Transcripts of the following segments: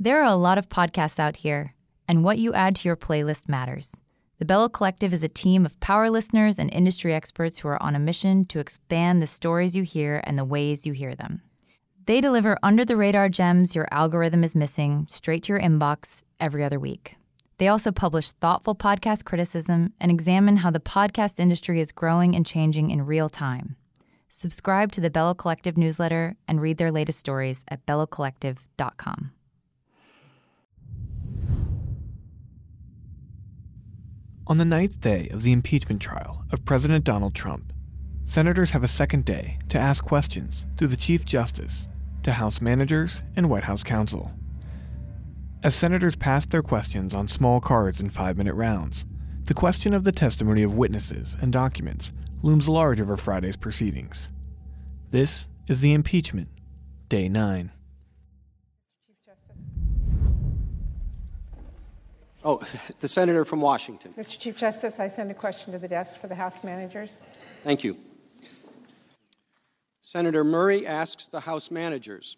There are a lot of podcasts out here, and what you add to your playlist matters. The Bello Collective is a team of power listeners and industry experts who are on a mission to expand the stories you hear and the ways you hear them. They deliver under the radar gems your algorithm is missing straight to your inbox every other week. They also publish thoughtful podcast criticism and examine how the podcast industry is growing and changing in real time. Subscribe to the Bello Collective newsletter and read their latest stories at bellocollective.com. On the ninth day of the impeachment trial of President Donald Trump, senators have a second day to ask questions through the Chief Justice to House managers and White House counsel. As senators pass their questions on small cards in five minute rounds, the question of the testimony of witnesses and documents looms large over Friday's proceedings. This is the impeachment, day nine. Oh, the senator from Washington. Mr. Chief Justice, I send a question to the desk for the House managers. Thank you. Senator Murray asks the House managers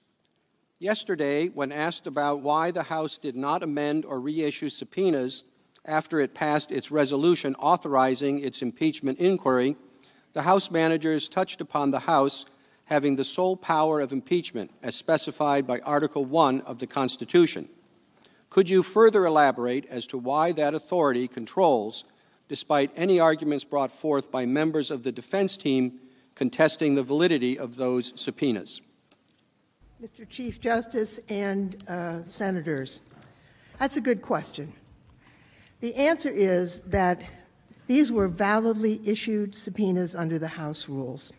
Yesterday, when asked about why the House did not amend or reissue subpoenas after it passed its resolution authorizing its impeachment inquiry, the House managers touched upon the House having the sole power of impeachment as specified by Article 1 of the Constitution. Could you further elaborate as to why that authority controls, despite any arguments brought forth by members of the defense team contesting the validity of those subpoenas? Mr. Chief Justice and uh, Senators, that's a good question. The answer is that these were validly issued subpoenas under the House rules.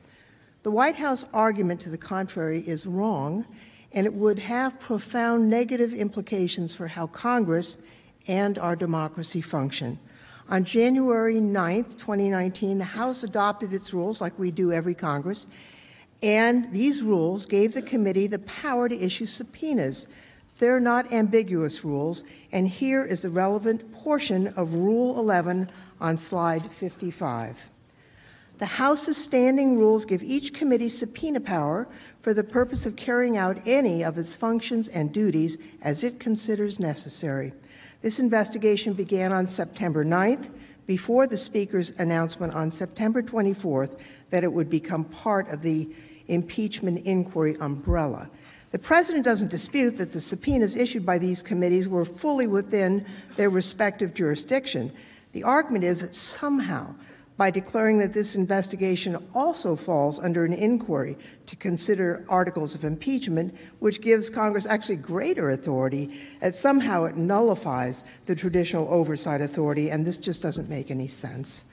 The White House argument to the contrary is wrong and it would have profound negative implications for how Congress and our democracy function. On January 9th, 2019, the House adopted its rules like we do every Congress, and these rules gave the committee the power to issue subpoenas. They're not ambiguous rules, and here is the relevant portion of Rule 11 on slide 55. The House's standing rules give each committee subpoena power for the purpose of carrying out any of its functions and duties as it considers necessary. This investigation began on September 9th, before the Speaker's announcement on September 24th that it would become part of the impeachment inquiry umbrella. The President doesn't dispute that the subpoenas issued by these committees were fully within their respective jurisdiction. The argument is that somehow by declaring that this investigation also falls under an inquiry to consider articles of impeachment, which gives Congress actually greater authority, that somehow it nullifies the traditional oversight authority, and this just doesn't make any sense.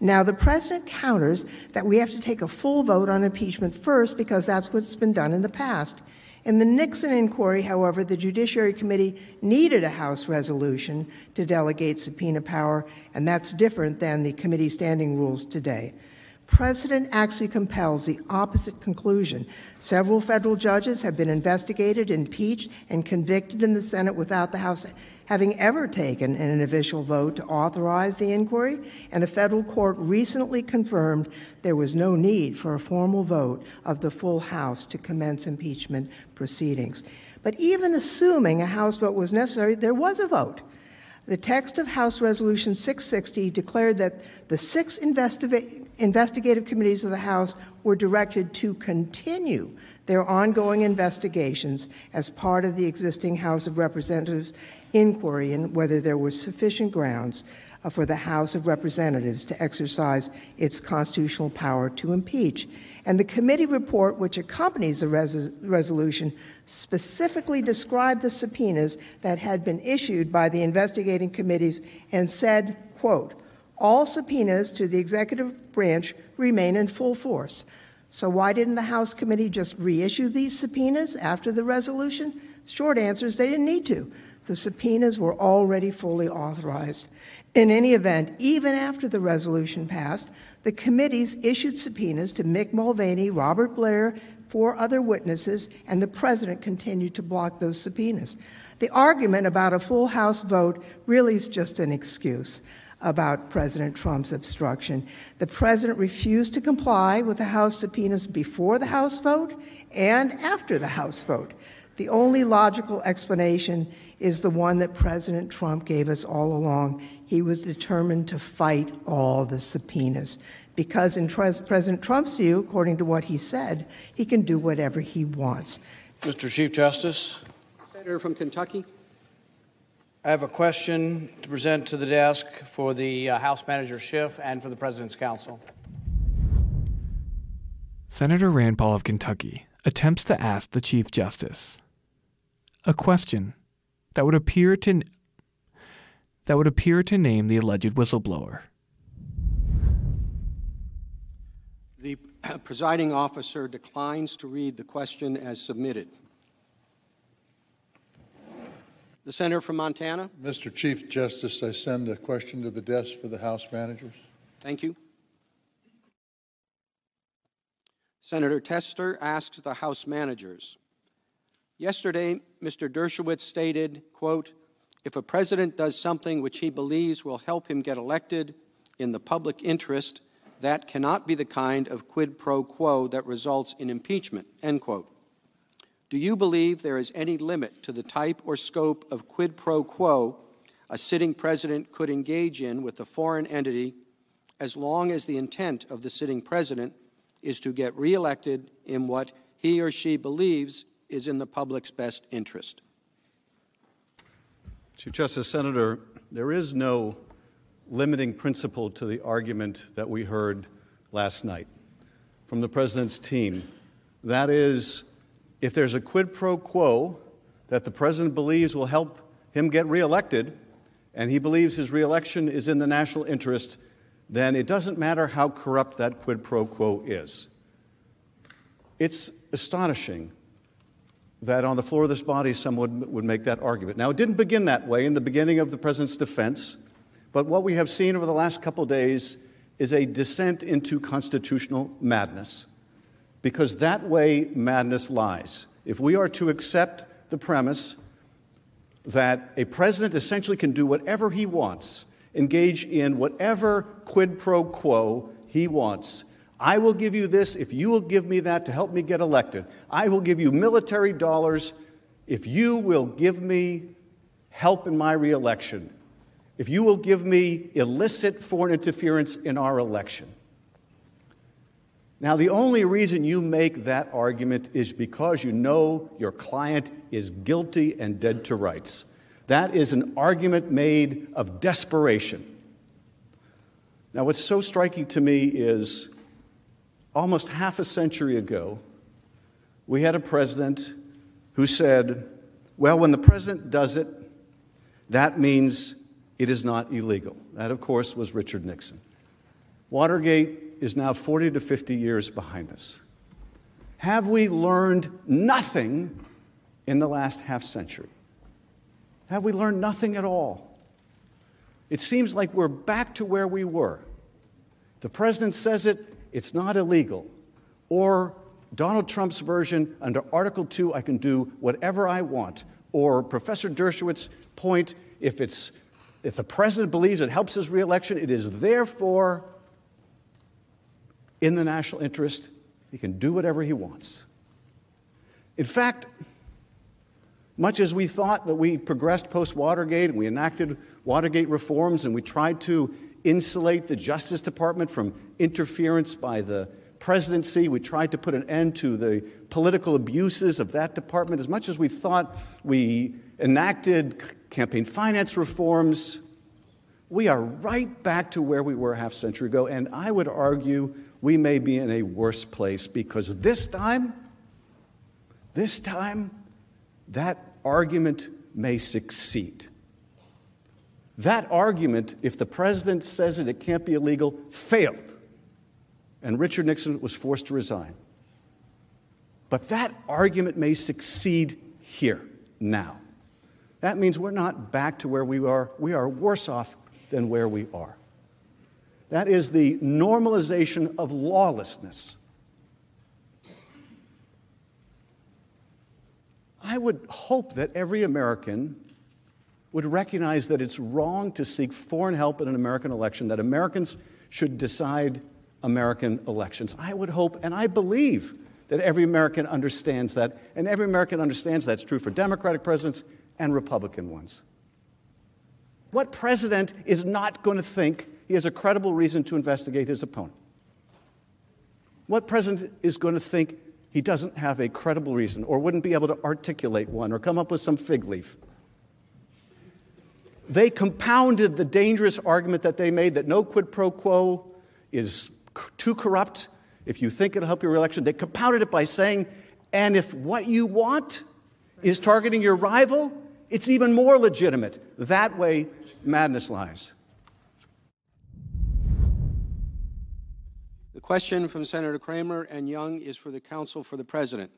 Now, the president counters that we have to take a full vote on impeachment first because that's what's been done in the past. In the Nixon inquiry, however, the Judiciary Committee needed a House resolution to delegate subpoena power, and that's different than the committee standing rules today. Precedent actually compels the opposite conclusion. Several federal judges have been investigated, impeached, and convicted in the Senate without the House having ever taken an official vote to authorize the inquiry, and a federal court recently confirmed there was no need for a formal vote of the full House to commence impeachment proceedings. But even assuming a House vote was necessary, there was a vote. The text of House Resolution 660 declared that the six investiga- investigative committees of the House were directed to continue their ongoing investigations as part of the existing House of Representatives inquiry and whether there were sufficient grounds uh, for the House of Representatives to exercise its constitutional power to impeach. And the committee report, which accompanies the res- resolution, specifically described the subpoenas that had been issued by the investigating committees and said, quote, all subpoenas to the executive branch remain in full force. So, why didn't the House committee just reissue these subpoenas after the resolution? Short answer is they didn't need to. The subpoenas were already fully authorized. In any event, even after the resolution passed, the committees issued subpoenas to Mick Mulvaney, Robert Blair, four other witnesses, and the president continued to block those subpoenas. The argument about a full House vote really is just an excuse about President Trump's obstruction. The president refused to comply with the House subpoenas before the House vote and after the House vote. The only logical explanation is the one that President Trump gave us all along. He was determined to fight all the subpoenas because, in President Trump's view, according to what he said, he can do whatever he wants. Mr. Chief Justice. Senator from Kentucky. I have a question to present to the desk for the uh, House Manager Schiff and for the President's Counsel. Senator Rand Paul of Kentucky attempts to ask the Chief Justice a question that would appear to that would appear to name the alleged whistleblower. The presiding officer declines to read the question as submitted. The senator from Montana. Mr. Chief Justice, I send a question to the desk for the House managers. Thank you. Senator Tester asks the House managers. Yesterday, Mr. Dershowitz stated, quote, if a president does something which he believes will help him get elected in the public interest, that cannot be the kind of quid pro quo that results in impeachment, end quote. Do you believe there is any limit to the type or scope of quid pro quo a sitting president could engage in with a foreign entity as long as the intent of the sitting president is to get reelected in what he or she believes is in the public's best interest? Chief Justice, Senator, there is no limiting principle to the argument that we heard last night from the President's team. That is, if there's a quid pro quo that the president believes will help him get reelected, and he believes his reelection is in the national interest, then it doesn't matter how corrupt that quid pro quo is. It's astonishing that on the floor of this body someone would make that argument. Now, it didn't begin that way in the beginning of the president's defense, but what we have seen over the last couple days is a descent into constitutional madness because that way madness lies. If we are to accept the premise that a president essentially can do whatever he wants, engage in whatever quid pro quo he wants, I will give you this if you will give me that to help me get elected. I will give you military dollars if you will give me help in my reelection. If you will give me illicit foreign interference in our election. Now, the only reason you make that argument is because you know your client is guilty and dead to rights. That is an argument made of desperation. Now, what's so striking to me is almost half a century ago, we had a president who said, Well, when the president does it, that means it is not illegal. That, of course, was Richard Nixon. Watergate is now 40 to 50 years behind us. Have we learned nothing in the last half century? Have we learned nothing at all? It seems like we're back to where we were. The president says it, it's not illegal. Or Donald Trump's version, under Article 2, I can do whatever I want. Or Professor Dershowitz's point, if, it's, if the president believes it helps his reelection, it is therefore in the national interest. He can do whatever he wants. In fact, much as we thought that we progressed post Watergate and we enacted Watergate reforms and we tried to insulate the Justice Department from interference by the presidency, we tried to put an end to the political abuses of that department, as much as we thought we enacted campaign finance reforms, we are right back to where we were half a century ago. And I would argue we may be in a worse place because this time, this time, that argument may succeed. That argument, if the president says it, it can't be illegal, failed. And Richard Nixon was forced to resign. But that argument may succeed here, now. That means we're not back to where we are. We are worse off than where we are. That is the normalization of lawlessness. I would hope that every American would recognize that it's wrong to seek foreign help in an American election, that Americans should decide American elections. I would hope, and I believe, that every American understands that, and every American understands that's true for Democratic presidents and Republican ones. What president is not going to think he has a credible reason to investigate his opponent? What president is going to think he doesn't have a credible reason or wouldn't be able to articulate one or come up with some fig leaf? They compounded the dangerous argument that they made that no quid pro quo is too corrupt if you think it'll help your election. They compounded it by saying, and if what you want is targeting your rival, it's even more legitimate. That way, madness lies. The question from Senator Cramer and Young is for the counsel for the president.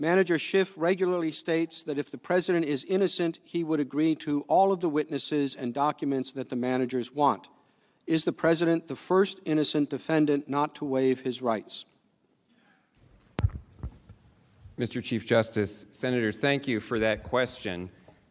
Manager Schiff regularly states that if the president is innocent, he would agree to all of the witnesses and documents that the managers want. Is the president the first innocent defendant not to waive his rights? Mr. Chief Justice, Senator, thank you for that question.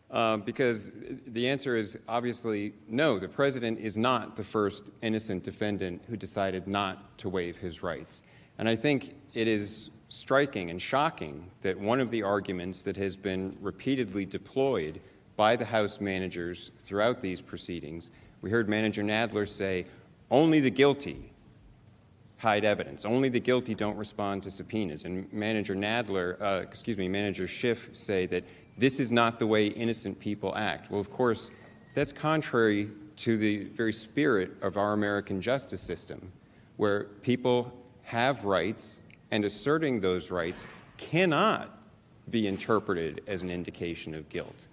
Uh, because the answer is obviously no, the president is not the first innocent defendant who decided not to waive his rights. And I think it is striking and shocking that one of the arguments that has been repeatedly deployed by the House managers throughout these proceedings, we heard Manager Nadler say, only the guilty hide evidence. Only the guilty don't respond to subpoenas. And Manager Nadler, uh, excuse me, Manager Schiff say that this is not the way innocent people act. Well, of course, that's contrary to the very spirit of our American justice system, where people have rights and asserting those rights cannot be interpreted as an indication of guilt.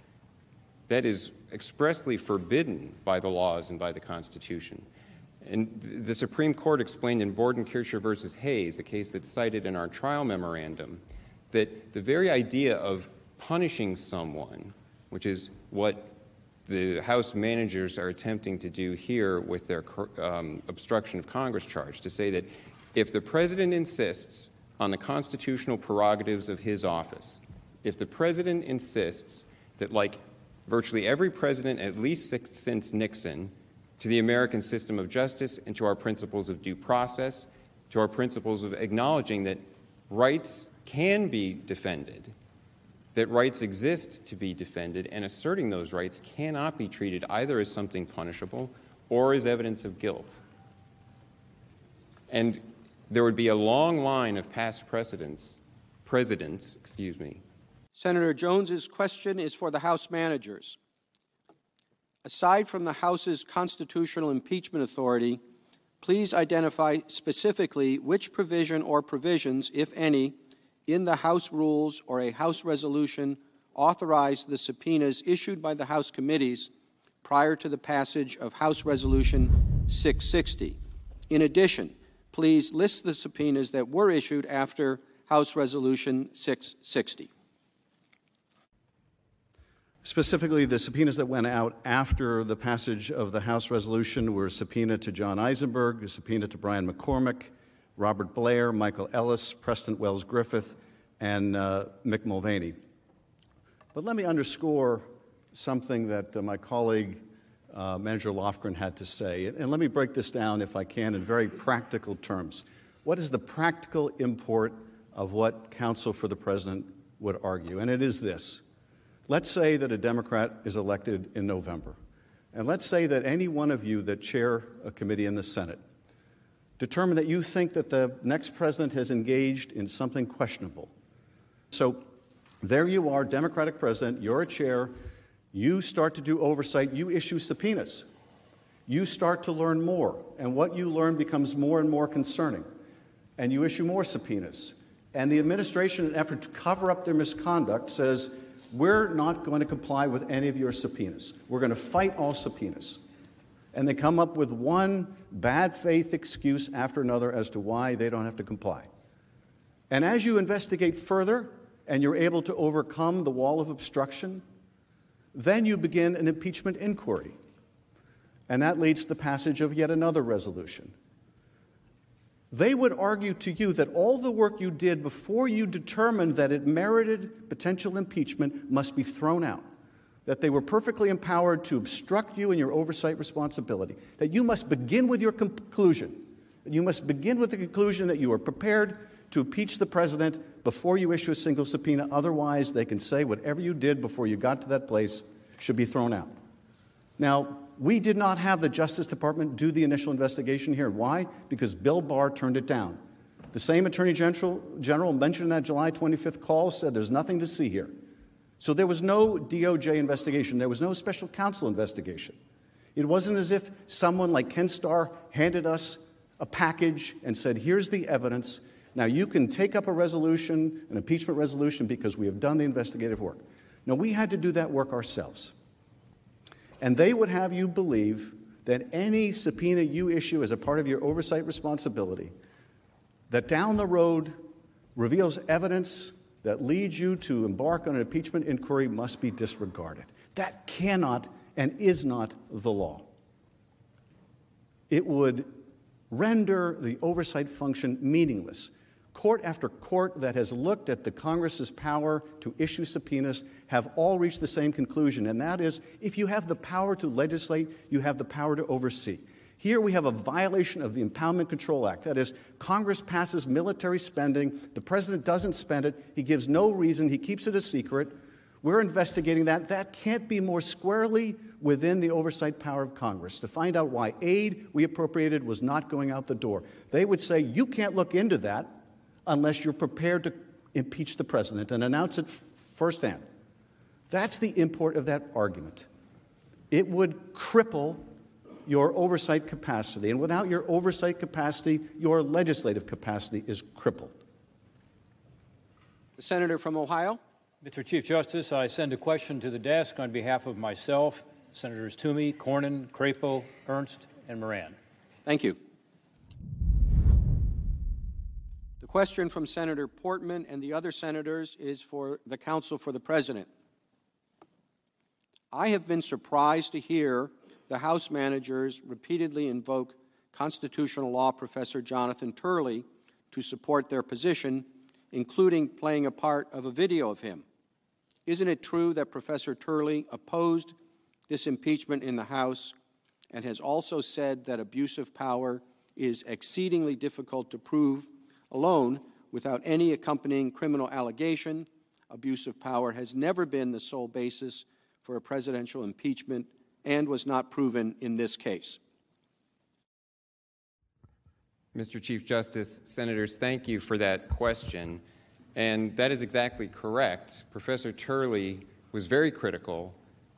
That is expressly forbidden by the laws and by the Constitution. And the Supreme Court explained in Bordenkircher versus Hayes, a case that's cited in our trial memorandum, that the very idea of punishing someone, which is what the House managers are attempting to do here with their um, obstruction of Congress charge, to say that if the president insists on the constitutional prerogatives of his office, if the president insists that, like virtually every president, at least since Nixon, to the American system of justice and to our principles of due process, to our principles of acknowledging that rights can be defended, that rights exist to be defended, and asserting those rights cannot be treated either as something punishable or as evidence of guilt. And there would be a long line of past precedents, presidents, excuse me. Senator Jones's question is for the House managers. Aside from the House's constitutional impeachment authority, please identify specifically which provision or provisions, if any, in the House rules or a House resolution authorize the subpoenas issued by the House committees prior to the passage of House Resolution 660. In addition, please list the subpoenas that were issued after House Resolution 660. Specifically, the subpoenas that went out after the passage of the House resolution were a subpoena to John Eisenberg, a subpoena to Brian McCormack, Robert Blair, Michael Ellis, Preston Wells Griffith, and uh, Mick Mulvaney. But let me underscore something that uh, my colleague uh, Manager Lofgren had to say. And let me break this down, if I can, in very practical terms. What is the practical import of what counsel for the president would argue? And it is this. Let's say that a Democrat is elected in November. And let's say that any one of you that chair a committee in the Senate determine that you think that the next president has engaged in something questionable. So there you are, Democratic president, you're a chair, you start to do oversight, you issue subpoenas. You start to learn more, and what you learn becomes more and more concerning. And you issue more subpoenas. And the administration, in an effort to cover up their misconduct, says, We're not going to comply with any of your subpoenas. We're going to fight all subpoenas. And they come up with one bad faith excuse after another as to why they don't have to comply. And as you investigate further and you're able to overcome the wall of obstruction, then you begin an impeachment inquiry. And that leads to the passage of yet another resolution. They would argue to you that all the work you did before you determined that it merited potential impeachment must be thrown out, that they were perfectly empowered to obstruct you in your oversight responsibility, that you must begin with your conclusion, you must begin with the conclusion that you are prepared to impeach the president before you issue a single subpoena. Otherwise, they can say whatever you did before you got to that place should be thrown out. Now, we did not have the Justice Department do the initial investigation here. Why? Because Bill Barr turned it down. The same Attorney General, General mentioned in that July 25th call said there's nothing to see here. So there was no DOJ investigation, there was no special counsel investigation. It wasn't as if someone like Ken Starr handed us a package and said, here's the evidence. Now you can take up a resolution, an impeachment resolution, because we have done the investigative work. No, we had to do that work ourselves. And they would have you believe that any subpoena you issue as a part of your oversight responsibility, that down the road reveals evidence that leads you to embark on an impeachment inquiry must be disregarded. That cannot and is not the law. It would render the oversight function meaningless court after court that has looked at the Congress's power to issue subpoenas have all reached the same conclusion, and that is if you have the power to legislate, you have the power to oversee. Here we have a violation of the Impoundment Control Act. That is, Congress passes military spending, the president doesn't spend it, he gives no reason, he keeps it a secret. We're investigating that. That can't be more squarely within the oversight power of Congress to find out why aid we appropriated was not going out the door. They would say, You can't look into that unless you're prepared to impeach the president and announce it firsthand. That's the import of that argument. It would cripple your oversight capacity, and without your oversight capacity, your legislative capacity is crippled. The senator from Ohio. Mr. Chief Justice, I send a question to the desk on behalf of myself, Senators Toomey, Cornyn, Crapo, Ernst, and Moran. Thank you. The question from Senator Portman and the other senators is for the counsel for the president. I have been surprised to hear the House managers repeatedly invoke constitutional law professor Jonathan Turley to support their position, including playing a part of a video of him. Isn't it true that Professor Turley opposed this impeachment in the House and has also said that abuse of power is exceedingly difficult to prove alone without any accompanying criminal allegation. Abuse of power has never been the sole basis for a presidential impeachment and was not proven in this case. Mr. Chief Justice, Senators, thank you for that question. And that is exactly correct. Professor Turley was very critical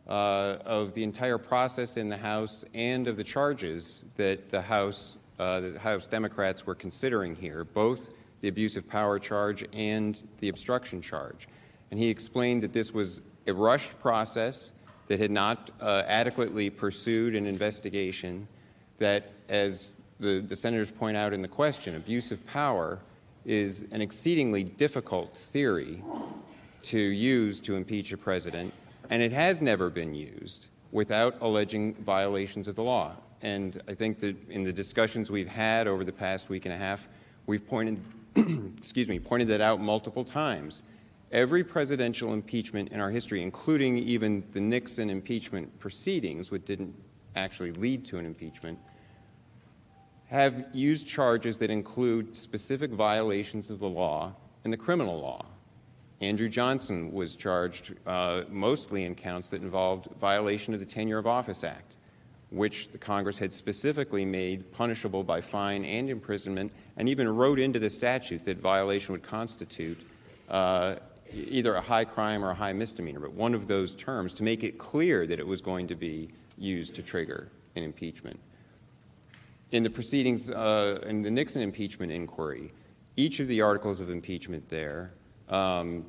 uh, of the entire process in the House and of the charges that the House uh, the House Democrats were considering here, both the abuse of power charge and the obstruction charge. And he explained that this was a rushed process that had not uh, adequately pursued an investigation, that, as the, the senators point out in the question, abuse of power is an exceedingly difficult theory to use to impeach a president, and it has never been used without alleging violations of the law. And I think that in the discussions we've had over the past week and a half, we've pointed, excuse me, pointed that out multiple times. Every presidential impeachment in our history, including even the Nixon impeachment proceedings, which didn't actually lead to an impeachment, have used charges that include specific violations of the law and the criminal law. Andrew Johnson was charged uh, mostly in counts that involved violation of the Tenure of Office Act which the Congress had specifically made punishable by fine and imprisonment, and even wrote into the statute that violation would constitute uh, either a high crime or a high misdemeanor, but one of those terms to make it clear that it was going to be used to trigger an impeachment. In the proceedings, uh, in the Nixon impeachment inquiry, each of the articles of impeachment there, um,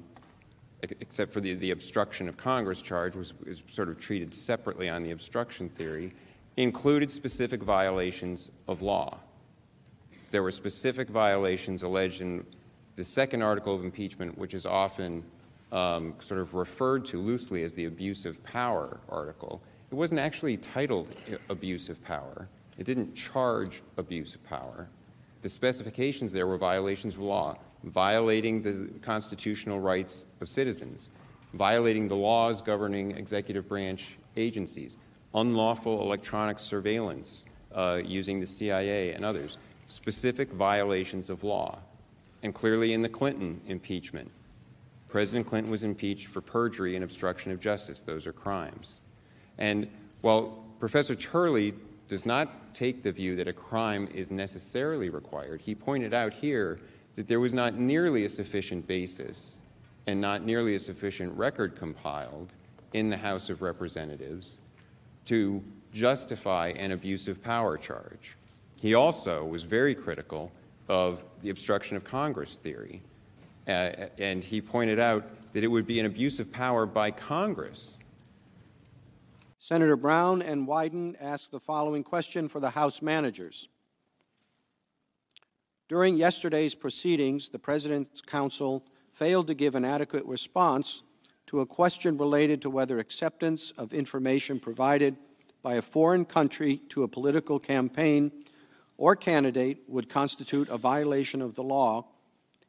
except for the, the obstruction of Congress charge, was, was sort of treated separately on the obstruction theory included specific violations of law. There were specific violations alleged in the second article of impeachment, which is often um, sort of referred to loosely as the abuse of power article, it wasn't actually titled abuse of power. It didn't charge abuse of power. The specifications there were violations of law, violating the constitutional rights of citizens, violating the laws governing executive branch agencies, unlawful electronic surveillance uh, using the CIA and others, specific violations of law. And clearly in the Clinton impeachment, President Clinton was impeached for perjury and obstruction of justice. Those are crimes. And while Professor Turley does not take the view that a crime is necessarily required, he pointed out here that there was not nearly a sufficient basis and not nearly a sufficient record compiled in the House of Representatives to justify an abusive power charge. He also was very critical of the obstruction of Congress theory. Uh, and he pointed out that it would be an abuse of power by Congress. Senator Brown and Wyden asked the following question for the House managers. During yesterday's proceedings, the President's counsel failed to give an adequate response to a question related to whether acceptance of information provided by a foreign country to a political campaign or candidate would constitute a violation of the law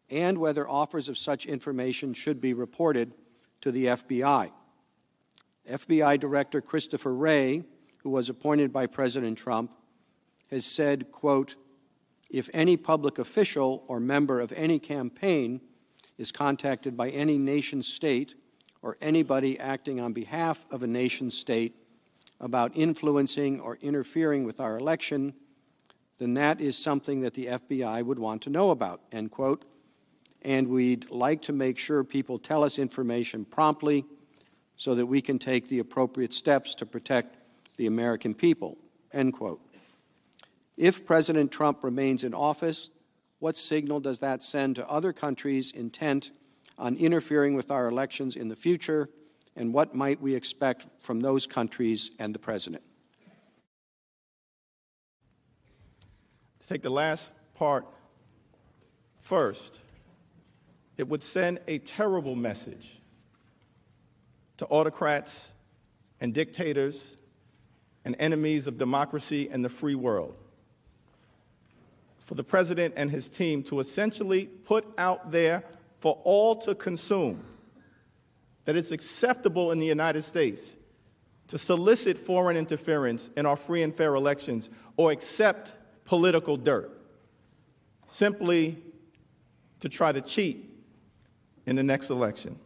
and whether offers of such information should be reported to the FBI. FBI Director Christopher Wray, who was appointed by President Trump, has said, quote, if any public official or member of any campaign is contacted by any nation state or anybody acting on behalf of a nation state about influencing or interfering with our election, then that is something that the FBI would want to know about, end quote. And we'd like to make sure people tell us information promptly so that we can take the appropriate steps to protect the American people, end quote. If President Trump remains in office, what signal does that send to other countries intent on interfering with our elections in the future and what might we expect from those countries and the President? To take the last part first, it would send a terrible message to autocrats and dictators and enemies of democracy and the free world for the president and his team to essentially put out there for all to consume that it's acceptable in the United States to solicit foreign interference in our free and fair elections or accept political dirt simply to try to cheat in the next election.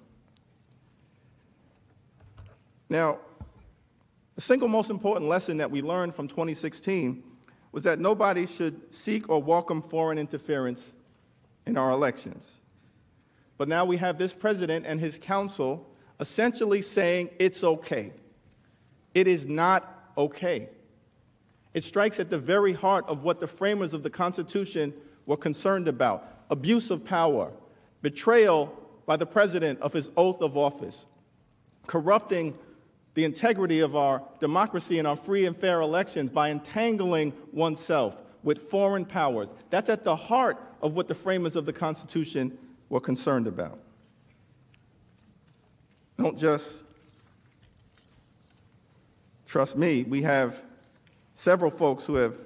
Now, the single most important lesson that we learned from 2016 was that nobody should seek or welcome foreign interference in our elections. But now we have this president and his counsel essentially saying it's okay. It is not okay. It strikes at the very heart of what the framers of the Constitution were concerned about abuse of power, betrayal by the president of his oath of office, corrupting the integrity of our democracy and our free and fair elections by entangling oneself with foreign powers. That's at the heart of what the framers of the Constitution were concerned about. Don't just trust me. We have several folks who have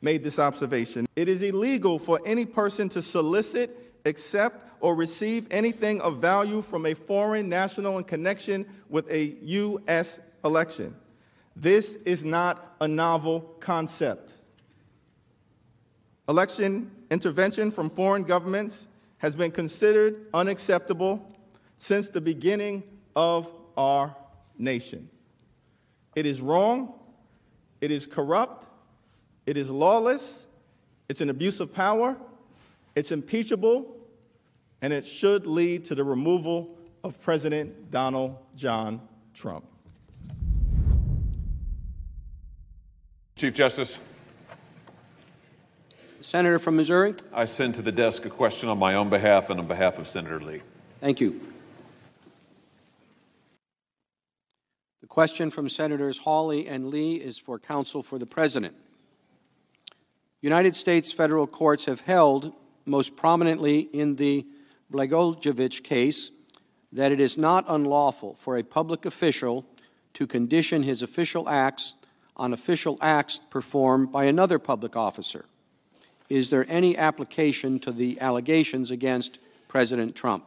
made this observation. It is illegal for any person to solicit, accept, or receive anything of value from a foreign national in connection with a U.S. election. This is not a novel concept. Election intervention from foreign governments has been considered unacceptable since the beginning of our nation. It is wrong, it is corrupt, it is lawless, it's an abuse of power, it's impeachable, and it should lead to the removal of President Donald John Trump. Chief Justice. Senator from Missouri. I send to the desk a question on my own behalf and on behalf of Senator Lee. Thank you. The question from Senators Hawley and Lee is for counsel for the President. United States federal courts have held most prominently in the Blagojevich case, that it is not unlawful for a public official to condition his official acts on official acts performed by another public officer. Is there any application to the allegations against President Trump?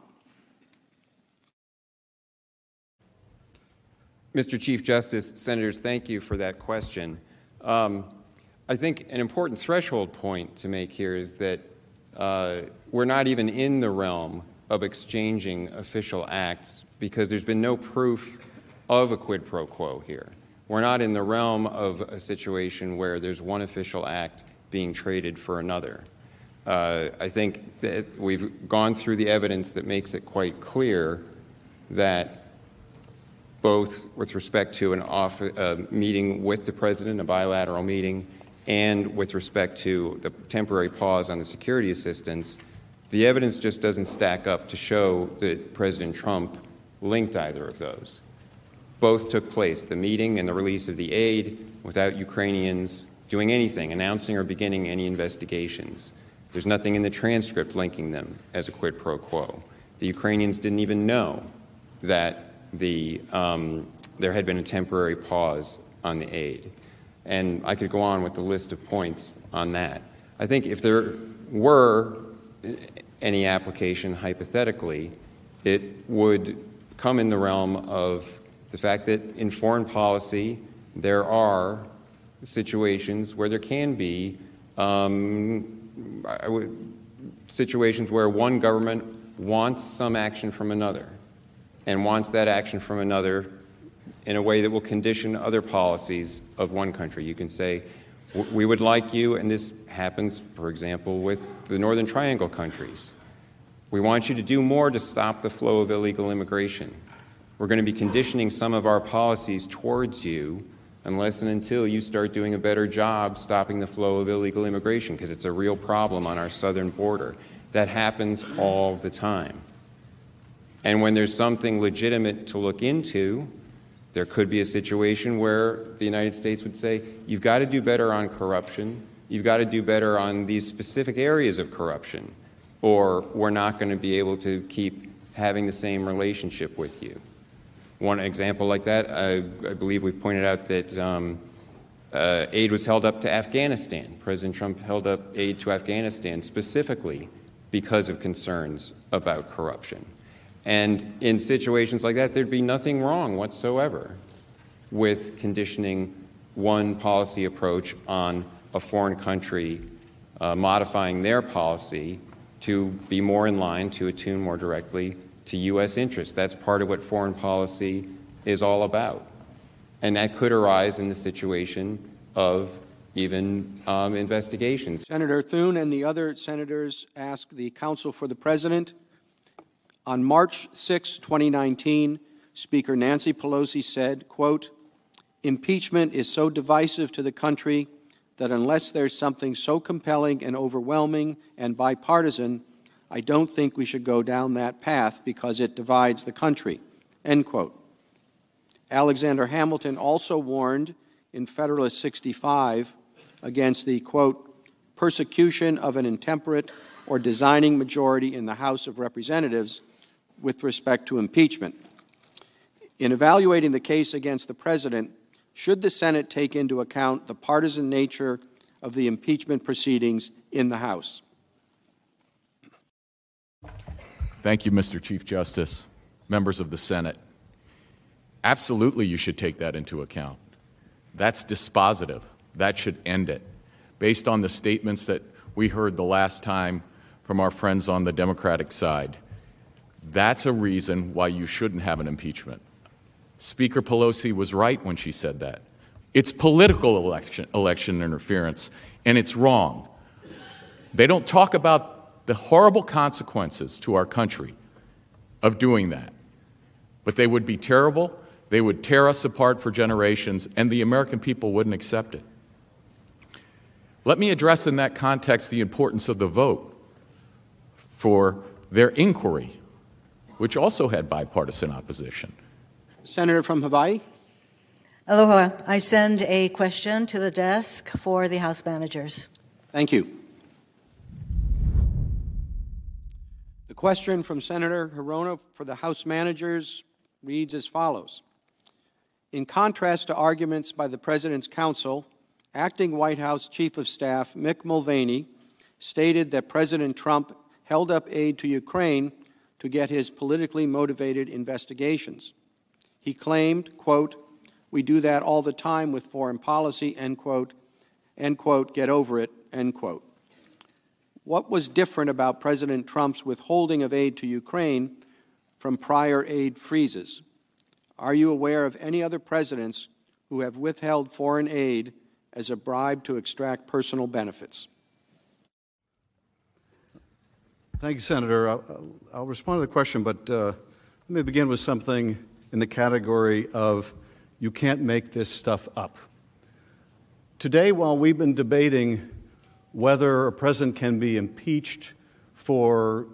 Mr. Chief Justice, Senators, thank you for that question. Um, I think an important threshold point to make here is that uh, we're not even in the realm of exchanging official acts because there's been no proof of a quid pro quo here. We're not in the realm of a situation where there's one official act being traded for another. Uh, I think that we've gone through the evidence that makes it quite clear that both with respect to an off, uh, meeting with the president, a bilateral meeting, and with respect to the temporary pause on the security assistance, the evidence just doesn't stack up to show that President Trump linked either of those. Both took place, the meeting and the release of the aid, without Ukrainians doing anything, announcing or beginning any investigations. There's nothing in the transcript linking them as a quid pro quo. The Ukrainians didn't even know that the, um, there had been a temporary pause on the aid. And I could go on with the list of points on that. I think if there were any application hypothetically, it would come in the realm of the fact that in foreign policy there are situations where there can be um, would, situations where one government wants some action from another and wants that action from another in a way that will condition other policies of one country. You can say, we would like you, and this happens, for example, with the Northern Triangle countries. We want you to do more to stop the flow of illegal immigration. We're going to be conditioning some of our policies towards you unless and until you start doing a better job stopping the flow of illegal immigration, because it's a real problem on our southern border. That happens all the time. And when there's something legitimate to look into, there could be a situation where the United States would say, you've got to do better on corruption, you've got to do better on these specific areas of corruption, or we're not going to be able to keep having the same relationship with you. One example like that, I, I believe we pointed out that um, uh, aid was held up to Afghanistan. President Trump held up aid to Afghanistan specifically because of concerns about corruption. And in situations like that, there'd be nothing wrong whatsoever with conditioning one policy approach on a foreign country uh, modifying their policy to be more in line, to attune more directly to U.S. interests. That's part of what foreign policy is all about. And that could arise in the situation of even um, investigations. Senator Thune and the other senators ask the counsel for the president on March 6, 2019, Speaker Nancy Pelosi said, quote, impeachment is so divisive to the country that unless there's something so compelling and overwhelming and bipartisan, I don't think we should go down that path because it divides the country, end quote. Alexander Hamilton also warned in Federalist 65 against the, quote, persecution of an intemperate or designing majority in the House of Representatives with respect to impeachment. In evaluating the case against the President, should the Senate take into account the partisan nature of the impeachment proceedings in the House? Thank you, Mr. Chief Justice, members of the Senate. Absolutely, you should take that into account. That's dispositive. That should end it. Based on the statements that we heard the last time from our friends on the Democratic side, that's a reason why you shouldn't have an impeachment. Speaker Pelosi was right when she said that. It's political election, election interference, and it's wrong. They don't talk about the horrible consequences to our country of doing that. But they would be terrible. They would tear us apart for generations, and the American people wouldn't accept it. Let me address in that context the importance of the vote for their inquiry which also had bipartisan opposition. Senator from Hawaii. Aloha. I send a question to the desk for the House managers. Thank you. Question from Senator Hirono for the House managers reads as follows. In contrast to arguments by the President's counsel, acting White House Chief of Staff Mick Mulvaney stated that President Trump held up aid to Ukraine to get his politically motivated investigations. He claimed, quote, we do that all the time with foreign policy, end quote, end quote, get over it, end quote. What was different about President Trump's withholding of aid to Ukraine from prior aid freezes? Are you aware of any other presidents who have withheld foreign aid as a bribe to extract personal benefits? Thank you, Senator. I'll, I'll respond to the question, but uh, let me begin with something in the category of you can't make this stuff up. Today, while we've been debating whether a president can be impeached for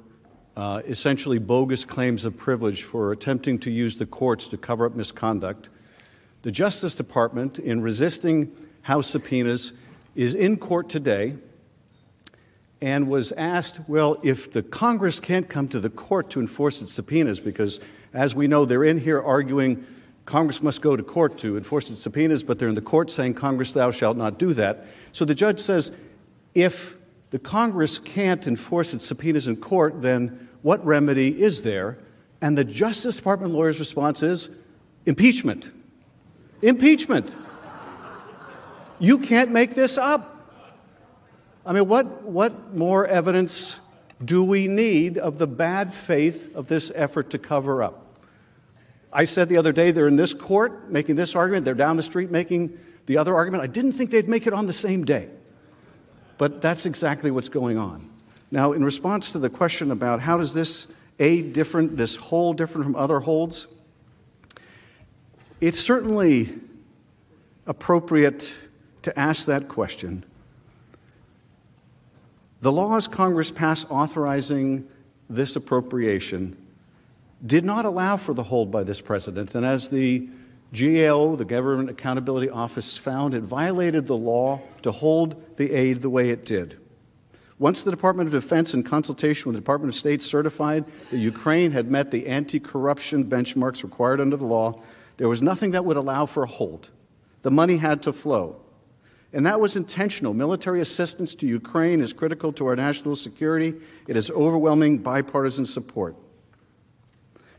uh, essentially bogus claims of privilege for attempting to use the courts to cover up misconduct. The Justice Department, in resisting House subpoenas, is in court today and was asked, well, if the Congress can't come to the court to enforce its subpoenas, because as we know, they're in here arguing Congress must go to court to enforce its subpoenas, but they're in the court saying, Congress, thou shalt not do that. So the judge says, if the Congress can't enforce its subpoenas in court, then what remedy is there? And the Justice Department lawyer's response is impeachment. Impeachment. You can't make this up. I mean, what, what more evidence do we need of the bad faith of this effort to cover up? I said the other day they're in this court making this argument, they're down the street making the other argument. I didn't think they'd make it on the same day. But that's exactly what's going on. Now, in response to the question about how does this aid different, this hold different from other holds, it's certainly appropriate to ask that question. The laws Congress passed authorizing this appropriation did not allow for the hold by this president. And as the GAO, the Government Accountability Office, found it violated the law to hold the aid the way it did. Once the Department of Defense, in consultation with the Department of State, certified that Ukraine had met the anti corruption benchmarks required under the law, there was nothing that would allow for a hold. The money had to flow. And that was intentional. Military assistance to Ukraine is critical to our national security. It has overwhelming bipartisan support.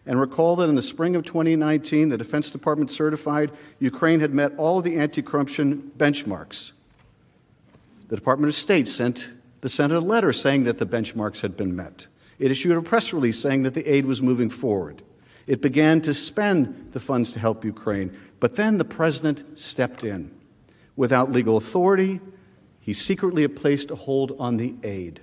And recall that in the spring of 2019, the Defense Department certified Ukraine had met all of the anti corruption benchmarks. The Department of State sent the Senate a letter saying that the benchmarks had been met. It issued a press release saying that the aid was moving forward. It began to spend the funds to help Ukraine. But then the president stepped in. Without legal authority, he secretly placed a hold on the aid.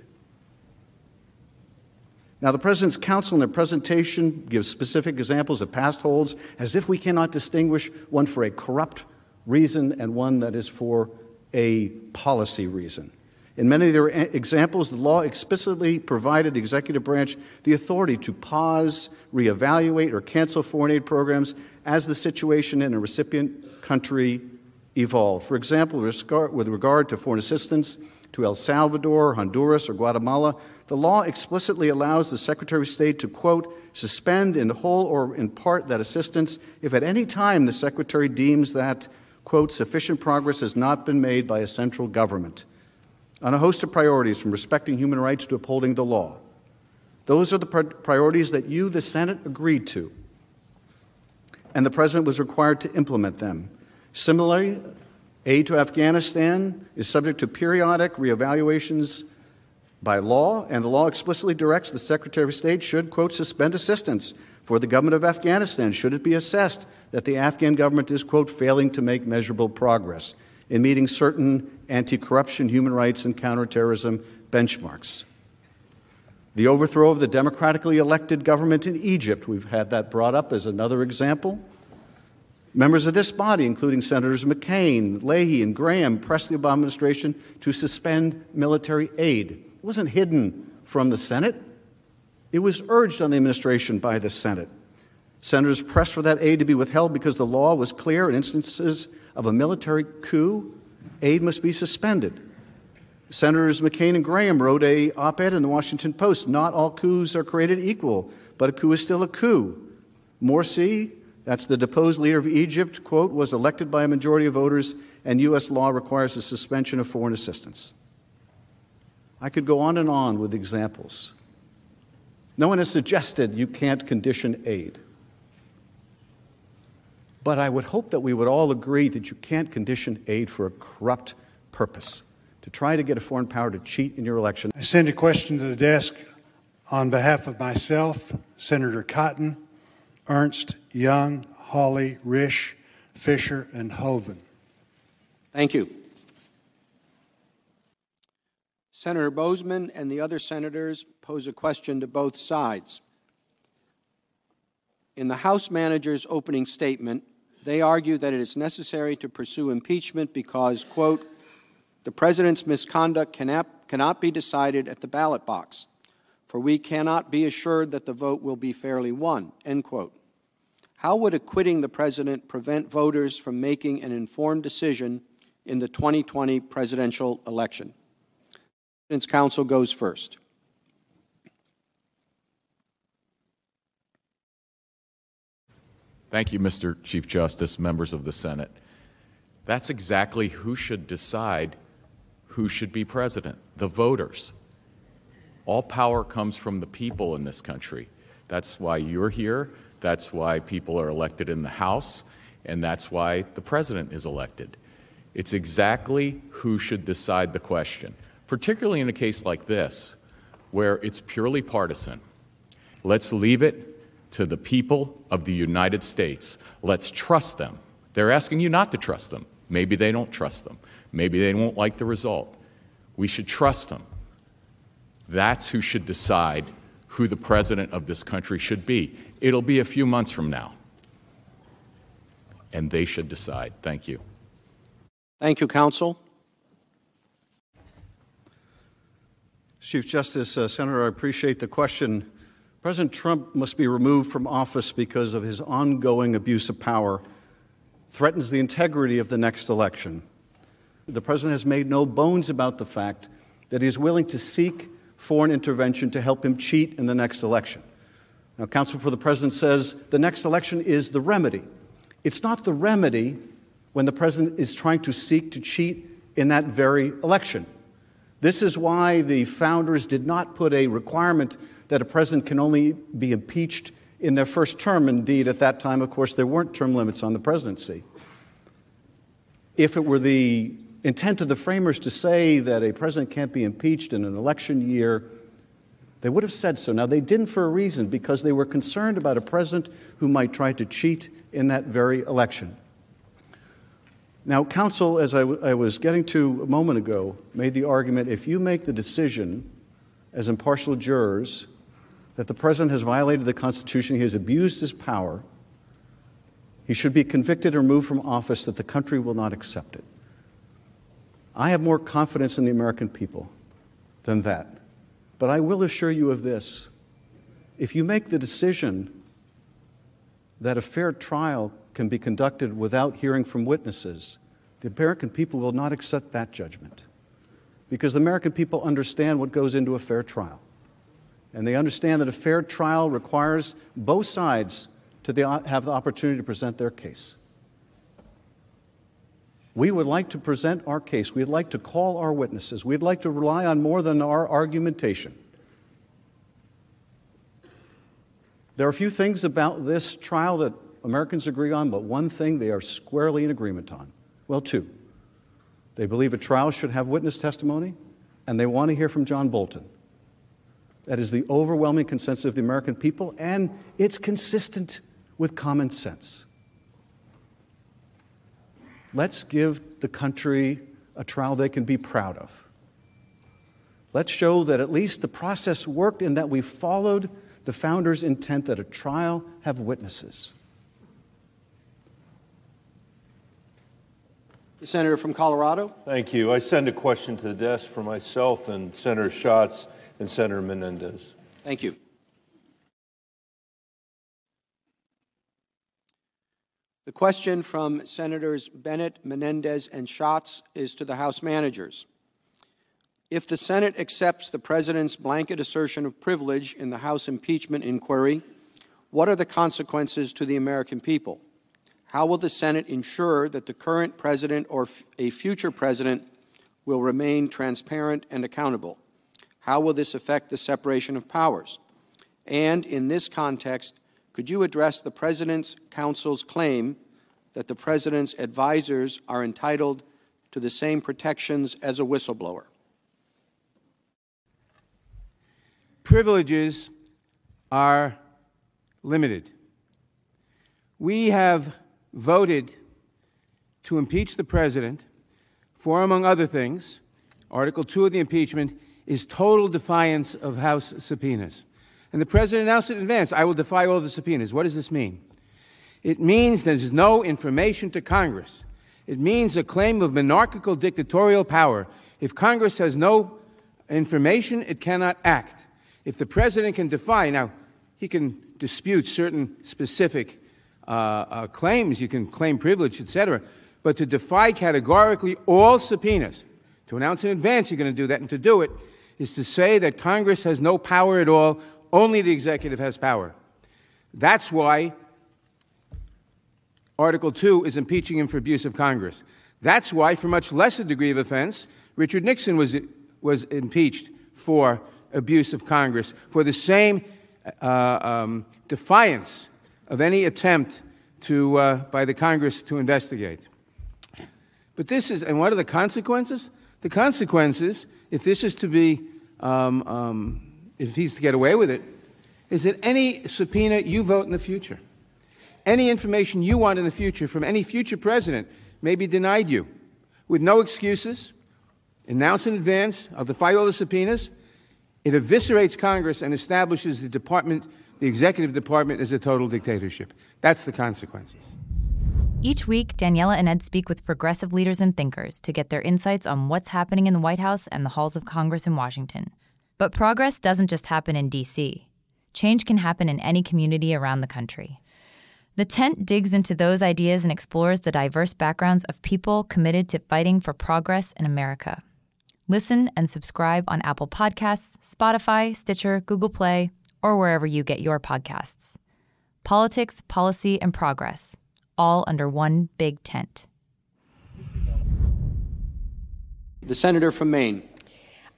Now, the President's counsel in their presentation gives specific examples of past holds as if we cannot distinguish one for a corrupt reason and one that is for a policy reason. In many of their examples, the law explicitly provided the executive branch the authority to pause, reevaluate, or cancel foreign aid programs as the situation in a recipient country evolved. For example, with regard to foreign assistance to El Salvador, Honduras, or Guatemala, the law explicitly allows the Secretary of State to, quote, suspend in whole or in part that assistance if at any time the Secretary deems that, quote, sufficient progress has not been made by a central government on a host of priorities from respecting human rights to upholding the law. Those are the priorities that you, the Senate, agreed to. And the President was required to implement them. Similarly, aid to Afghanistan is subject to periodic reevaluations by law, and the law explicitly directs the Secretary of State should, quote, suspend assistance for the government of Afghanistan should it be assessed that the Afghan government is, quote, failing to make measurable progress in meeting certain anti corruption, human rights, and counterterrorism benchmarks. The overthrow of the democratically elected government in Egypt, we've had that brought up as another example. Members of this body, including Senators McCain, Leahy, and Graham, pressed the Obama administration to suspend military aid. It wasn't hidden from the Senate, it was urged on the administration by the Senate. Senators pressed for that aid to be withheld because the law was clear in instances of a military coup, aid must be suspended. Senators McCain and Graham wrote a op ed in the Washington Post Not all coups are created equal, but a coup is still a coup. Morsi, that's the deposed leader of Egypt, quote, was elected by a majority of voters, and U.S. law requires the suspension of foreign assistance. I could go on and on with examples. No one has suggested you can't condition aid. But I would hope that we would all agree that you can't condition aid for a corrupt purpose, to try to get a foreign power to cheat in your election. I send a question to the desk on behalf of myself, Senator Cotton, Ernst, Young, Hawley, Risch, Fischer, and Hoeven. Thank you. Senator Boozman and the other senators pose a question to both sides. In the House manager's opening statement, they argue that it is necessary to pursue impeachment because, quote, the president's misconduct cannot, cannot be decided at the ballot box, for we cannot be assured that the vote will be fairly won, end quote. How would acquitting the president prevent voters from making an informed decision in the 2020 presidential election? President's counsel goes first. Thank you, Mr. Chief Justice, members of the Senate. That's exactly who should decide who should be president the voters. All power comes from the people in this country. That's why you're here. That's why people are elected in the House. And that's why the president is elected. It's exactly who should decide the question, particularly in a case like this, where it's purely partisan. Let's leave it to the people of the United States. Let's trust them. They're asking you not to trust them. Maybe they don't trust them. Maybe they won't like the result. We should trust them. That's who should decide who the president of this country should be. It'll be a few months from now. And they should decide. Thank you. Thank you, counsel. Chief Justice, uh, Senator, I appreciate the question. President Trump must be removed from office because of his ongoing abuse of power, threatens the integrity of the next election. The president has made no bones about the fact that he is willing to seek foreign intervention to help him cheat in the next election. Now, counsel for the president says the next election is the remedy. It's not the remedy when the president is trying to seek to cheat in that very election. This is why the founders did not put a requirement that a president can only be impeached in their first term. Indeed, at that time, of course, there weren't term limits on the presidency. If it were the intent of the framers to say that a president can't be impeached in an election year, they would have said so. Now, they didn't for a reason, because they were concerned about a president who might try to cheat in that very election. Now, counsel, as I, was getting to a moment ago, made the argument if you make the decision as impartial jurors that the president has violated the Constitution, he has abused his power, he should be convicted or removed from office, that the country will not accept it. I have more confidence in the American people than that. But I will assure you of this if you make the decision that a fair trial can be conducted without hearing from witnesses, the American people will not accept that judgment. Because the American people understand what goes into a fair trial. And they understand that a fair trial requires both sides to the, have the opportunity to present their case. We would like to present our case. We'd like to call our witnesses. We'd like to rely on more than our argumentation. There are a few things about this trial that Americans agree on, but one thing they are squarely in agreement on. Well, two. They believe a trial should have witness testimony, and they want to hear from John Bolton. That is the overwhelming consensus of the American people, and it's consistent with common sense. Let's give the country a trial they can be proud of. Let's show that at least the process worked and that we followed the founders' intent that a trial have witnesses. The senator from Colorado. Thank you. I send a question to the desk for myself and Senator Schatz and Senator Menendez. Thank you. The question from Senators Bennet, Menendez, and Schatz is to the House managers. If the Senate accepts the President's blanket assertion of privilege in the House impeachment inquiry, what are the consequences to the American people? How will the Senate ensure that the current President or a future President will remain transparent and accountable? How will this affect the separation of powers? And in this context, could you address the President's counsel's claim that the President's advisors are entitled to the same protections as a whistleblower? Privileges are limited. We have voted to impeach the President for, among other things, Article 2 of the impeachment is total defiance of House subpoenas. And the President announced in advance I will defy all the subpoenas. What does this mean? It means there's no information to Congress. It means a claim of monarchical dictatorial power. If Congress has no information, it cannot act. If the President can defy, now, he can dispute certain specific uh, uh, claims, you can claim privilege, etc., but to defy categorically all subpoenas, to announce in advance you're going to do that, and to do it is to say that Congress has no power at all, only the executive has power. That's why Article 2 is impeaching him for abuse of Congress. That's why, for much less a degree of offense, Richard Nixon was, was impeached for abuse of Congress, for the same uh, um, defiance of any attempt to, uh, by the Congress to investigate. But this is, and what are the consequences? The consequences, if this is to be, um, um, if he's to get away with it, is that any subpoena you vote in the future, any information you want in the future from any future president may be denied you with no excuses. Announce in advance, I'll defy all the subpoenas. It eviscerates Congress and establishes the department, the executive department, is a total dictatorship. That's the consequences. Each week, Daniela and Ed speak with progressive leaders and thinkers to get their insights on what's happening in the White House and the halls of Congress in Washington. But progress doesn't just happen in D.C., change can happen in any community around the country. The tent digs into those ideas and explores the diverse backgrounds of people committed to fighting for progress in America. Listen and subscribe on Apple Podcasts, Spotify, Stitcher, Google Play, or wherever you get your podcasts. Politics, policy, and progress all under one big tent. The senator from Maine.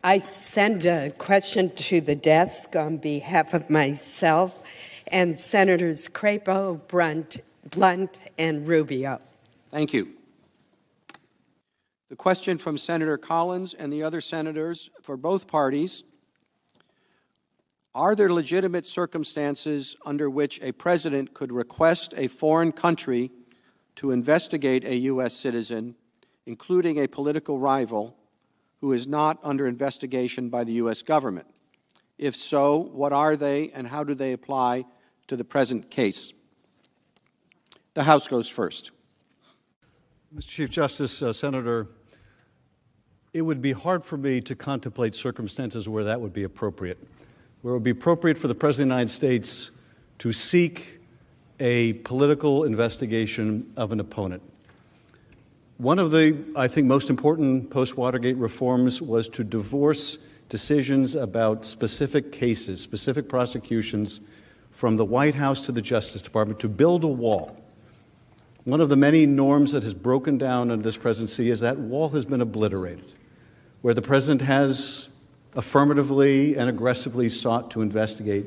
I send a question to the desk on behalf of myself and Senators Crapo, Brunt, Blunt, and Rubio. Thank you. The question from Senator Collins and the other senators for both parties Are there legitimate circumstances under which a president could request a foreign country to investigate a U.S. citizen, including a political rival, who is not under investigation by the U.S. government? If so, what are they and how do they apply to the present case? The House goes first. Mr. Chief Justice, uh, Senator, it would be hard for me to contemplate circumstances where that would be appropriate, where it would be appropriate for the President of the United States to seek a political investigation of an opponent. One of the, I think, most important post Watergate reforms was to divorce decisions about specific cases, specific prosecutions, from the White House to the Justice Department to build a wall. One of the many norms that has broken down under this presidency is that wall has been obliterated, where the president has affirmatively and aggressively sought to investigate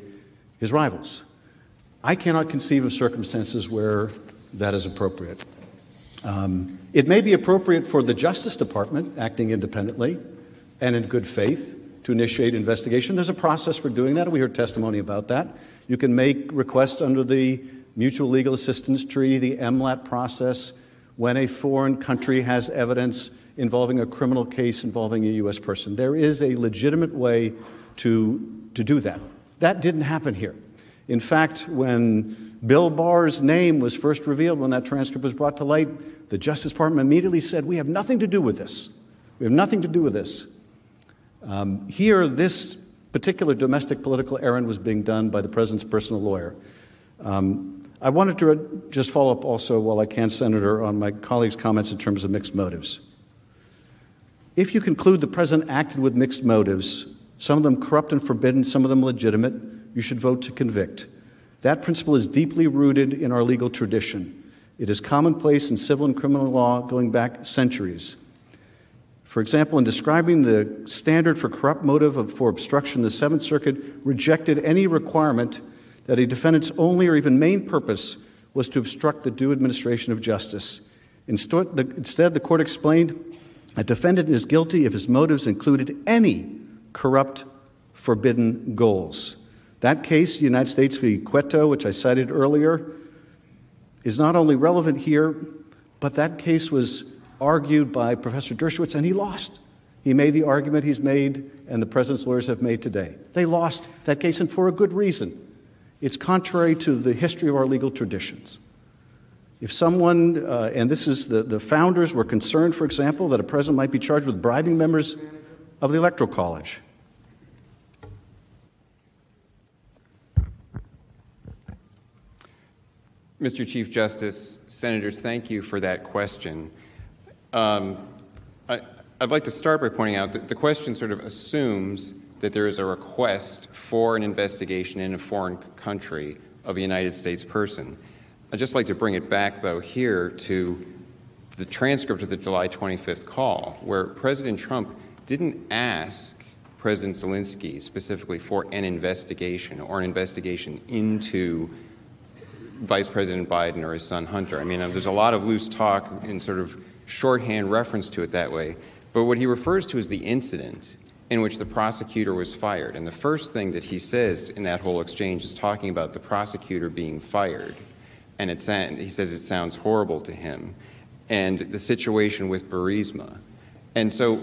his rivals. I cannot conceive of circumstances where that is appropriate. Um, it may be appropriate for the Justice Department, acting independently and in good faith, to initiate investigation. There's a process for doing that. We heard testimony about that. You can make requests under the Mutual Legal Assistance Treaty, the MLAT process, when a foreign country has evidence involving a criminal case involving a U.S. person. There is a legitimate way to, to do that. That didn't happen here. In fact, when Bill Barr's name was first revealed, when that transcript was brought to light, the Justice Department immediately said, We have nothing to do with this. We have nothing to do with this. Um, here, this particular domestic political errand was being done by the president's personal lawyer. Um, I wanted to just follow up also, while I can, Senator, on my colleague's comments in terms of mixed motives. If you conclude the president acted with mixed motives, some of them corrupt and forbidden, some of them legitimate, you should vote to convict. That principle is deeply rooted in our legal tradition. It is commonplace in civil and criminal law going back centuries. For example, in describing the standard for corrupt motive of, for obstruction, the Seventh Circuit rejected any requirement that a defendant's only or even main purpose was to obstruct the due administration of justice. Instead, the, instead, the court explained a defendant is guilty if his motives included any corrupt, forbidden goals. That case, United States v. Cueto, which I cited earlier, is not only relevant here, but that case was argued by Professor Dershowitz, and he lost. He made the argument he's made and the president's lawyers have made today. They lost that case, and for a good reason. It's contrary to the history of our legal traditions. If someone, uh, and this is the, the founders were concerned, for example, that a president might be charged with bribing members of the Electoral College. Mr. Chief Justice, Senators, thank you for that question. Um, I, would like to start by pointing out that the question sort of assumes that there is a request for an investigation in a foreign country of a United States person. I'd just like to bring it back, though, here to the transcript of the July 25th call, where President Trump didn't ask President Zelensky specifically for an investigation or an investigation into Vice President Biden or his son Hunter. I mean, there's a lot of loose talk and sort of shorthand reference to it that way. But what he refers to is the incident in which the prosecutor was fired. And the first thing that he says in that whole exchange is talking about the prosecutor being fired. And it's, he says it sounds horrible to him. And the situation with Burisma. And so,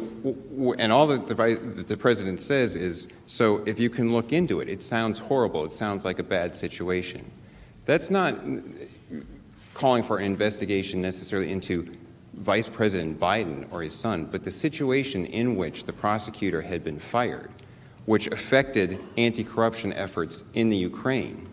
and all that the, that the president says is so if you can look into it, it sounds horrible. It sounds like a bad situation. That's not calling for an investigation necessarily into Vice President Biden or his son, but the situation in which the prosecutor had been fired, which affected anti corruption efforts in the Ukraine.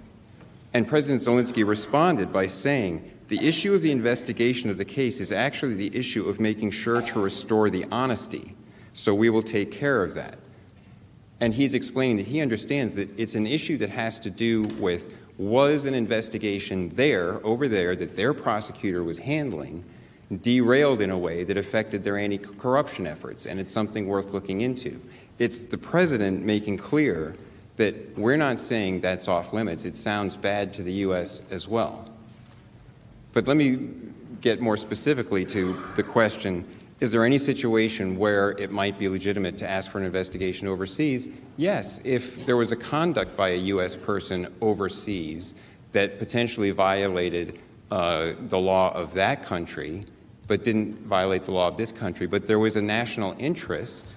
And President Zelensky responded by saying, the issue of the investigation of the case is actually the issue of making sure to restore the honesty. So we will take care of that. And he's explaining that he understands that it's an issue that has to do with was an investigation there, over there, that their prosecutor was handling, derailed in a way that affected their anti corruption efforts, and it's something worth looking into. It's the president making clear that we're not saying that's off limits. It sounds bad to the U.S. as well. But let me get more specifically to the question is there any situation where it might be legitimate to ask for an investigation overseas? Yes, if there was a conduct by a U.S. person overseas that potentially violated uh, the law of that country, but didn't violate the law of this country, but there was a national interest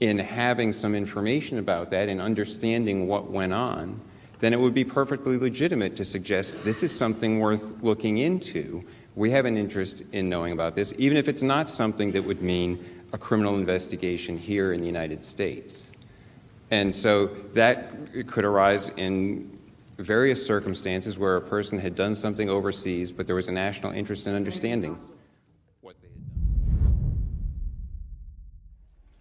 in having some information about that and understanding what went on, then it would be perfectly legitimate to suggest this is something worth looking into we have an interest in knowing about this, even if it's not something that would mean a criminal investigation here in the United States. And so that could arise in various circumstances where a person had done something overseas, but there was a national interest in understanding what they had done.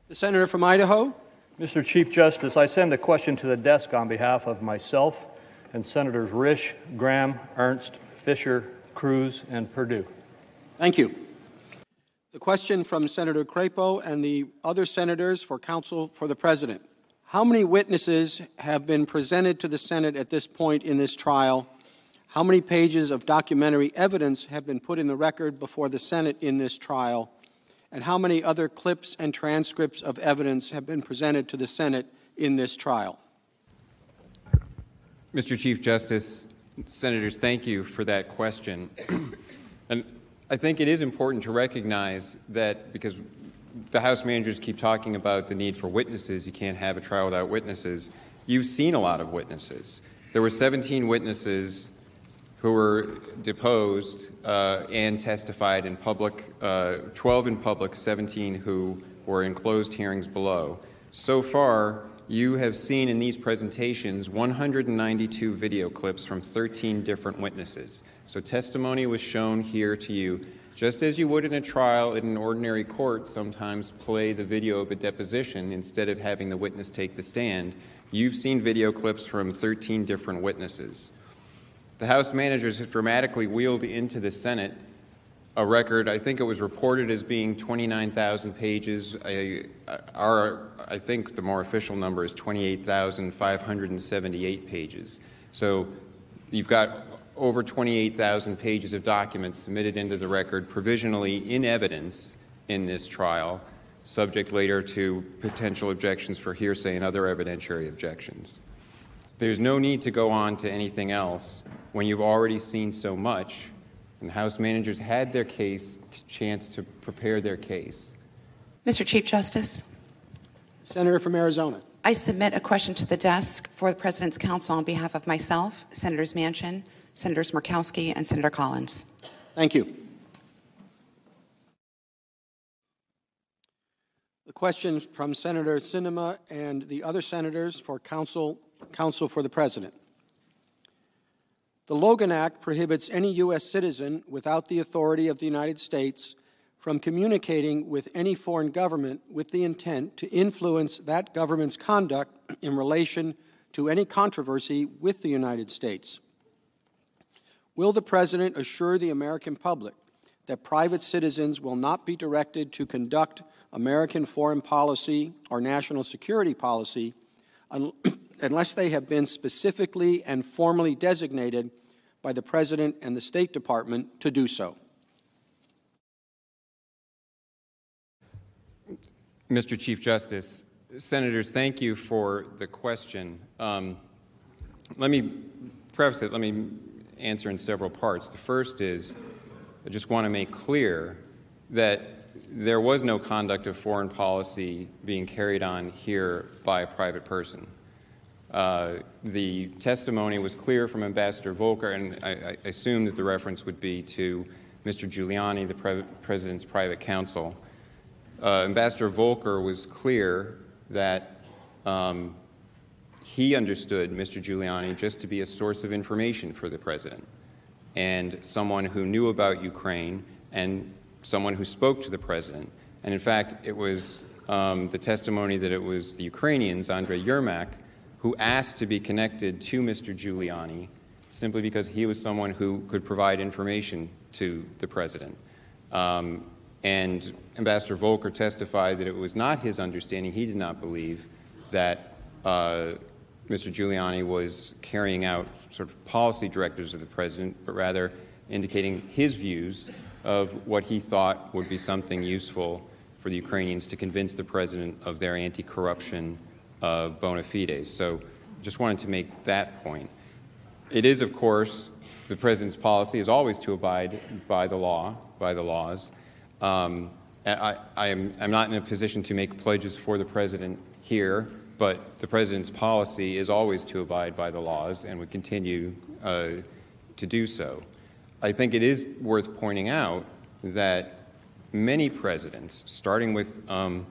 The senator from Idaho. Mr. Chief Justice, I send a question to the desk on behalf of myself and Senators Risch, Graham, Ernst, Fischer, Cruz, and Perdue. Thank you. The question from Senator Crapo and the other senators for counsel for the President. How many witnesses have been presented to the Senate at this point in this trial? How many pages of documentary evidence have been put in the record before the Senate in this trial? And how many other clips and transcripts of evidence have been presented to the Senate in this trial? Mr. Chief Justice, Senators, thank you for that question. and I think it is important to recognize that because the House managers keep talking about the need for witnesses, you can't have a trial without witnesses. You've seen a lot of witnesses. There were 17 witnesses who were deposed uh, and testified in public, uh, 12 in public, 17 who were in closed hearings below. So far, you have seen in these presentations 192 video clips from 13 different witnesses. So testimony was shown here to you Just as you would in a trial in an ordinary court sometimes play the video of a deposition instead of having the witness take the stand, you've seen video clips from 13 different witnesses. The House managers have dramatically wheeled into the Senate a record. I think it was reported as being 29,000 pages. I, our, I think the more official number is 28,578 pages. So you've got over 28,000 pages of documents submitted into the record provisionally in evidence in this trial, subject later to potential objections for hearsay and other evidentiary objections. There's no need to go on to anything else when you've already seen so much and the House managers had their case chance to prepare their case. Mr. Chief Justice. Senator from Arizona. I submit a question to the desk for the President's counsel on behalf of myself, Senators Manchin, Senators Murkowski, and Senator Collins. Thank you. The question from Senator Sinema and the other senators for counsel, counsel for the President. The Logan Act prohibits any U.S. citizen without the authority of the United States from communicating with any foreign government with the intent to influence that government's conduct in relation to any controversy with the United States. Will the President assure the American public that private citizens will not be directed to conduct American foreign policy or national security policy unless they have been specifically and formally designated by the President and the State Department to do so. Mr. Chief Justice, Senators, thank you for the question. Um, let me preface it, let me answer in several parts. The first is I just want to make clear that there was no conduct of foreign policy being carried on here by a private person. Uh, the testimony was clear from Ambassador Volker, and I, I, assume that the reference would be to Mr. Giuliani, the pre- president's private counsel. Uh, Ambassador Volker was clear that um, he understood Mr. Giuliani just to be a source of information for the president and someone who knew about Ukraine and someone who spoke to the president. And in fact, it was um, the testimony that it was the Ukrainians, Andrei Yermak, who asked to be connected to Mr. Giuliani simply because he was someone who could provide information to the president. Um, and Ambassador Volker testified that it was not his understanding, he did not believe that uh, Mr. Giuliani was carrying out sort of policy directives of the president, but rather indicating his views of what he thought would be something useful for the Ukrainians to convince the president of their anti corruption uh, bona fides. So just wanted to make that point. It is, of course, the president's policy is always to abide by the law, by the laws. Um, I, I am, I'm not in a position to make pledges for the president here, but the president's policy is always to abide by the laws and would continue uh, to do so. I think it is worth pointing out that many presidents, starting with um,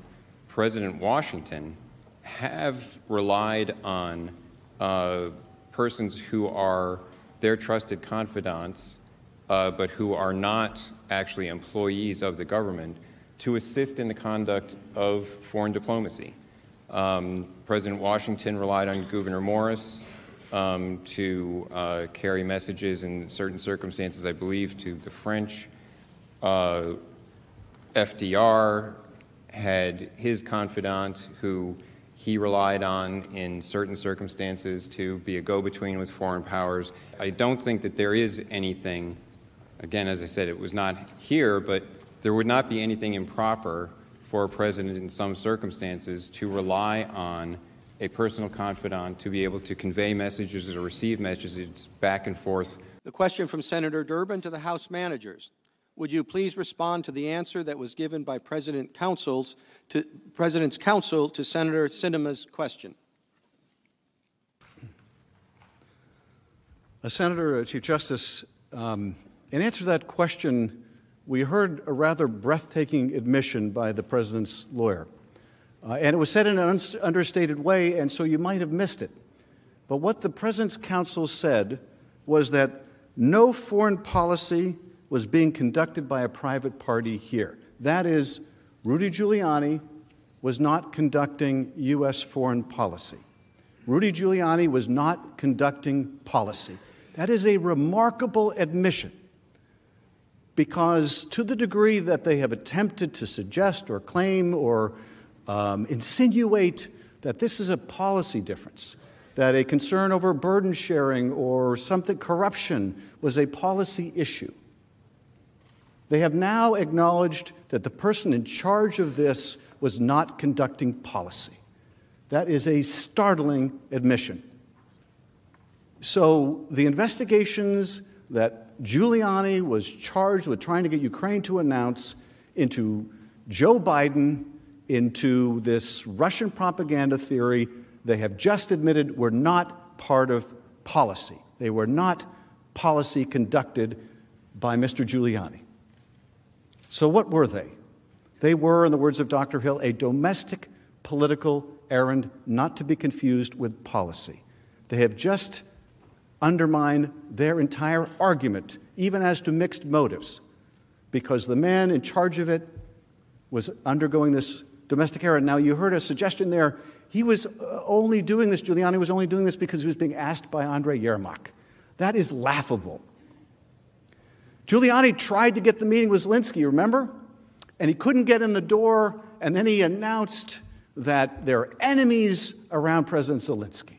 President Washington, have relied on uh, persons who are their trusted confidants, uh, but who are not actually employees of the government, to assist in the conduct of foreign diplomacy. Um, President Washington relied on Gouverneur Morris um, to uh, carry messages in certain circumstances, I believe, to the French. Uh, FDR had his confidant who he relied on in certain circumstances to be a go between with foreign powers. I don't think that there is anything, again, as I said, it was not here, but there would not be anything improper for a president in some circumstances to rely on a personal confidant to be able to convey messages or receive messages back and forth. The question from Senator Durbin to the House managers. Would you please respond to the answer that was given by President Counsels to, President's counsel to Senator Sinema's question? Uh, Senator, uh, Chief Justice, um, in answer to that question, we heard a rather breathtaking admission by the President's lawyer. Uh, and it was said in an un- understated way, and so you might have missed it. But what the President's counsel said was that no foreign policy was being conducted by a private party here. That is, Rudy Giuliani was not conducting U.S. foreign policy. Rudy Giuliani was not conducting policy. That is a remarkable admission because, to the degree that they have attempted to suggest or claim or um, insinuate that this is a policy difference, that a concern over burden sharing or something corruption was a policy issue, they have now acknowledged that the person in charge of this was not conducting policy. That is a startling admission. So, the investigations that Giuliani was charged with trying to get Ukraine to announce into Joe Biden, into this Russian propaganda theory, they have just admitted were not part of policy. They were not policy conducted by Mr. Giuliani. So, what were they? They were, in the words of Dr. Hill, a domestic political errand not to be confused with policy. They have just undermined their entire argument, even as to mixed motives, because the man in charge of it was undergoing this domestic errand. Now, you heard a suggestion there. He was uh, only doing this, Giuliani was only doing this because he was being asked by Andrei Yermak. That is laughable. Giuliani tried to get the meeting with Zelensky, remember? And he couldn't get in the door, and then he announced that there are enemies around President Zelensky.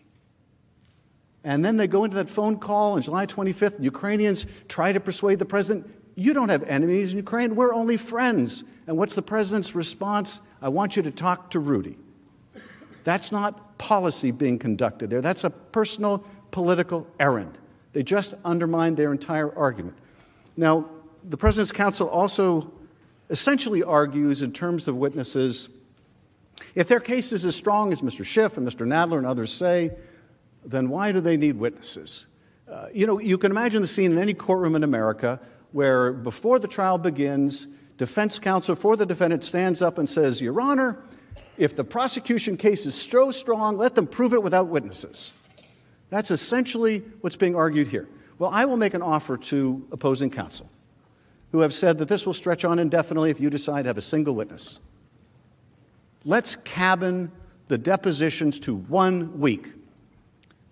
And then they go into that phone call on July 25th. Ukrainians try to persuade the president, You don't have enemies in Ukraine, we're only friends. And what's the president's response? I want you to talk to Rudy. That's not policy being conducted there, that's a personal political errand. They just undermined their entire argument. Now, the President's Counsel also essentially argues, in terms of witnesses, if their case is as strong as Mr. Schiff and Mr. Nadler and others say, then why do they need witnesses? Uh, you know, you can imagine the scene in any courtroom in America where before the trial begins, defense counsel for the defendant stands up and says, Your Honor, if the prosecution case is so strong, let them prove it without witnesses. That's essentially what's being argued here. Well, I will make an offer to opposing counsel who have said that this will stretch on indefinitely if you decide to have a single witness. Let's cabin the depositions to one week.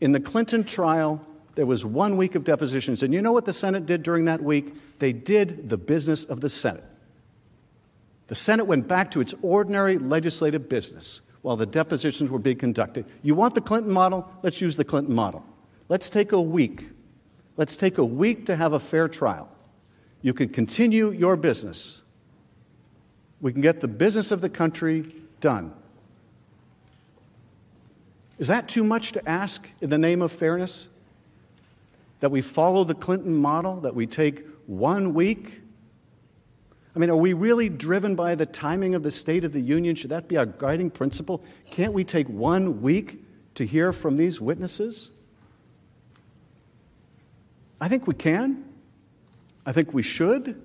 In the Clinton trial, there was one week of depositions. And you know what the Senate did during that week? They did the business of the Senate. The Senate went back to its ordinary legislative business while the depositions were being conducted. You want the Clinton model? Let's use the Clinton model. Let's take a week. Let's take a week to have a fair trial. You can continue your business. We can get the business of the country done. Is that too much to ask in the name of fairness? That we follow the Clinton model, that we take one week? I mean, are we really driven by the timing of the State of the Union? Should that be our guiding principle? Can't we take one week to hear from these witnesses? I think we can. I think we should.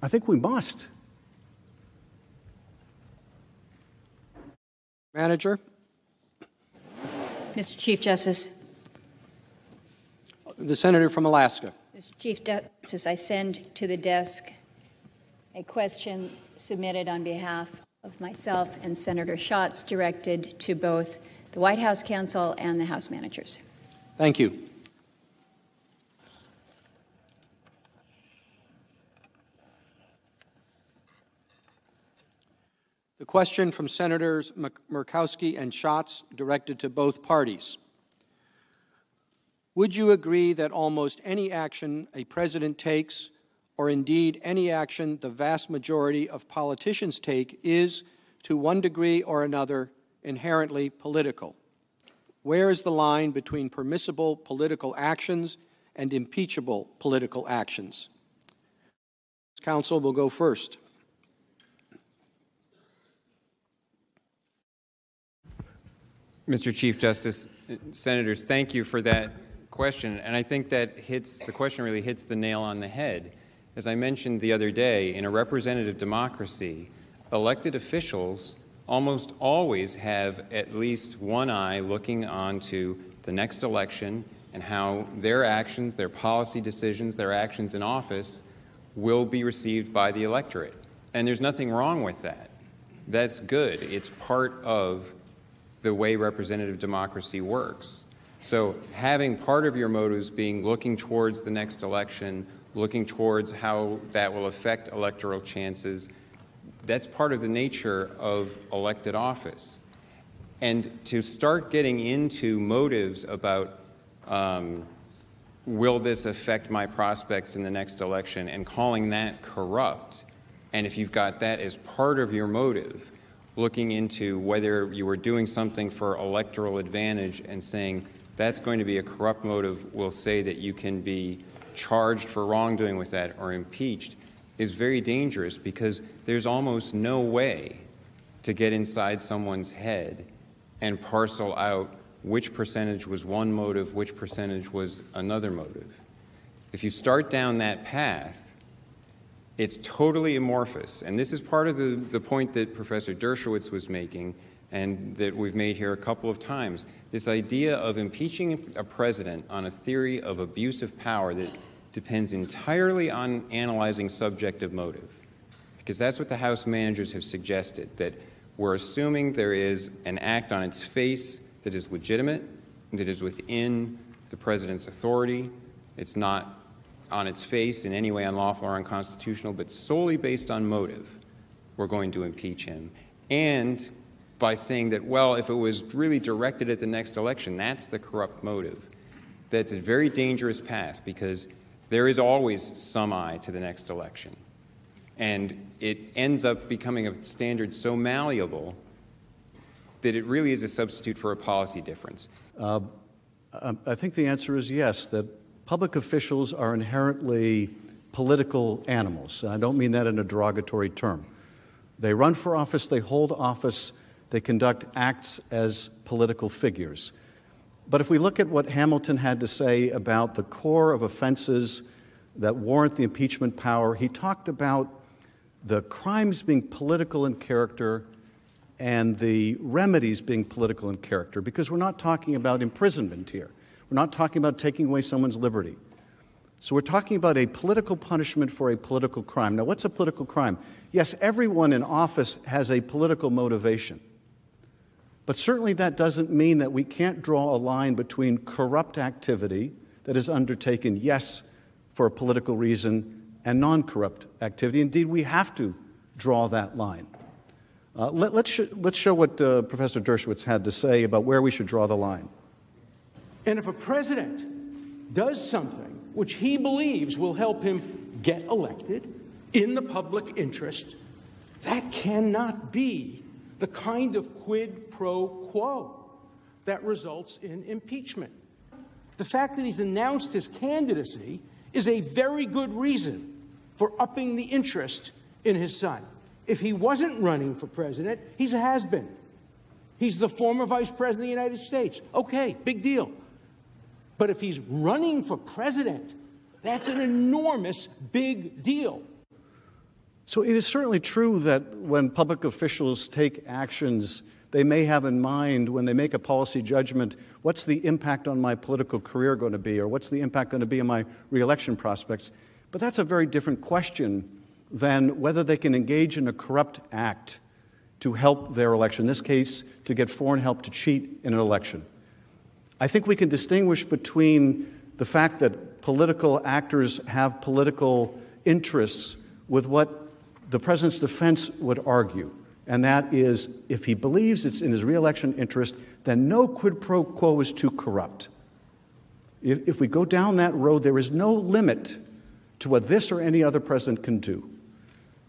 I think we must. Manager? Mr. Chief Justice. The Senator from Alaska. Mr. Chief Justice, I send to the desk a question submitted on behalf of myself and Senator Schatz directed to both the White House counsel and the House managers. Thank you. The question from Senators Murkowski and Schatz directed to both parties. Would you agree that almost any action a president takes, or indeed any action the vast majority of politicians take, is, to one degree or another, inherently political? Where is the line between permissible political actions and impeachable political actions? Counsel will go first. Mr. Chief Justice, Senators, thank you for that question. And I think that hits the question really hits the nail on the head. As I mentioned the other day, in a representative democracy, elected officials almost always have at least one eye looking on to the next election and how their actions, their policy decisions, their actions in office will be received by the electorate. And there's nothing wrong with that. That's good. It's part of the way representative democracy works. So, having part of your motives being looking towards the next election, looking towards how that will affect electoral chances, that's part of the nature of elected office. And to start getting into motives about um, will this affect my prospects in the next election and calling that corrupt, and if you've got that as part of your motive, looking into whether you were doing something for electoral advantage and saying that's going to be a corrupt motive, will say that you can be charged for wrongdoing with that or impeached, is very dangerous because there's almost no way to get inside someone's head and parcel out which percentage was one motive, which percentage was another motive. If you start down that path, it's totally amorphous. And this is part of the, the point that Professor Dershowitz was making and that we've made here a couple of times. This idea of impeaching a president on a theory of abuse of power that depends entirely on analyzing subjective motive. Because that's what the House managers have suggested, that we're assuming there is an act on its face that is legitimate, that is within the president's authority. It's not on its face in any way unlawful or unconstitutional, but solely based on motive, we're going to impeach him. And by saying that, well, if it was really directed at the next election, that's the corrupt motive. That's a very dangerous path because there is always some eye to the next election. And it ends up becoming a standard so malleable that it really is a substitute for a policy difference. Uh, I think the answer is yes, that public officials are inherently political animals. I don't mean that in a derogatory term. They run for office, they hold office, they conduct acts as political figures. But if we look at what Hamilton had to say about the core of offenses that warrant the impeachment power, he talked about the crimes being political in character and the remedies being political in character, because we're not talking about imprisonment here. We're not talking about taking away someone's liberty. So we're talking about a political punishment for a political crime. Now, what's a political crime? Yes, everyone in office has a political motivation. But certainly that doesn't mean that we can't draw a line between corrupt activity that is undertaken, yes, for a political reason, and non corrupt activity. Indeed, we have to draw that line. Uh, let, us sh- let's show what uh, Professor Dershowitz had to say about where we should draw the line. And if a president does something which he believes will help him get elected in the public interest, that cannot be the kind of quid pro quo that results in impeachment. The fact that he's announced his candidacy is a very good reason for upping the interest in his son. If he wasn't running for president, he's a has been. He's the former vice president of the United States. Okay, big deal. But if he's running for president, that's an enormous big deal. So it is certainly true that when public officials take actions, they may have in mind when they make a policy judgment what's the impact on my political career going to be, or what's the impact going to be on my reelection prospects. But that's a very different question than whether they can engage in a corrupt act to help their election, in this case, to get foreign help to cheat in an election. I think we can distinguish between the fact that political actors have political interests with what the president's defense would argue, and that is if he believes it's in his reelection interest, then no quid pro quo is too corrupt. If, if we go down that road, there is no limit to what this or any other president can do.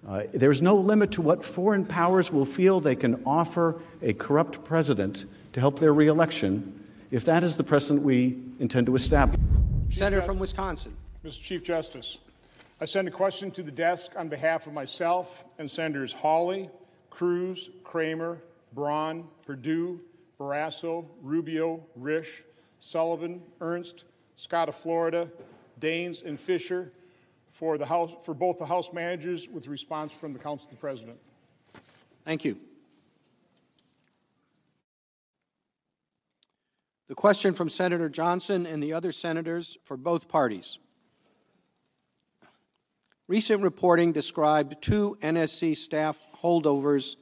Uh, there's no limit to what foreign powers will feel they can offer a corrupt president to help their reelection if that is the precedent we intend to establish. Senator from Wisconsin. Mr. Chief Justice, I send a question to the desk on behalf of myself and Senators Hawley, Cruz, Cramer, Braun, Perdue, Barrasso, Rubio, Risch, Sullivan, Ernst, Scott of Florida, Daines, and Fischer for, the House, for both the House managers with response from the Counsel of the President. Thank you. The question from Senator Johnson and the other senators for both parties. Recent reporting described two NSC staff holdovers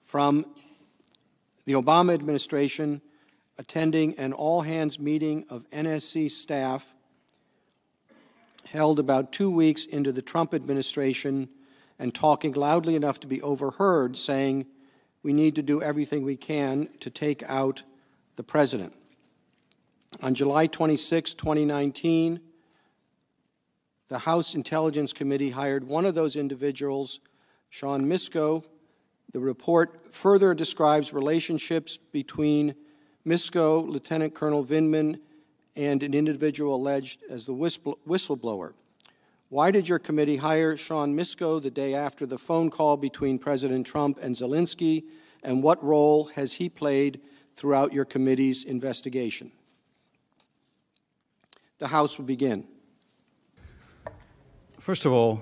from the Obama administration attending an all hands meeting of NSC staff held about two weeks into the Trump administration and talking loudly enough to be overheard, saying, We need to do everything we can to take out the president. On July 26, 2019, the House Intelligence Committee hired one of those individuals, Sean Misko. The report further describes relationships between Misko, Lieutenant Colonel Vindman, and an individual alleged as the whistleblower. Why did your committee hire Sean Misko the day after the phone call between President Trump and Zelensky, and what role has he played throughout your committee's investigation? The House will begin. First of all,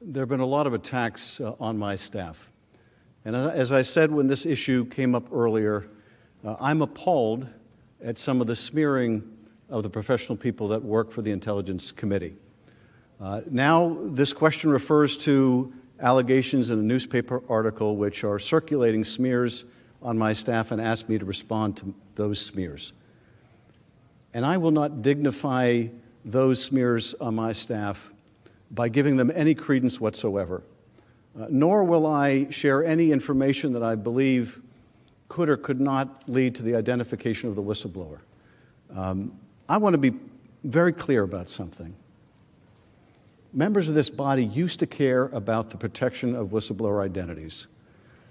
there have been a lot of attacks uh, on my staff. And as I said when this issue came up earlier, uh, I'm appalled at some of the smearing of the professional people that work for the Intelligence Committee. Uh, now, this question refers to allegations in a newspaper article which are circulating smears on my staff and ask me to respond to those smears. And I will not dignify those smears on my staff by giving them any credence whatsoever. Uh, nor will I share any information that I believe could or could not lead to the identification of the whistleblower. Um, I want to be very clear about something. Members of this body used to care about the protection of whistleblower identities.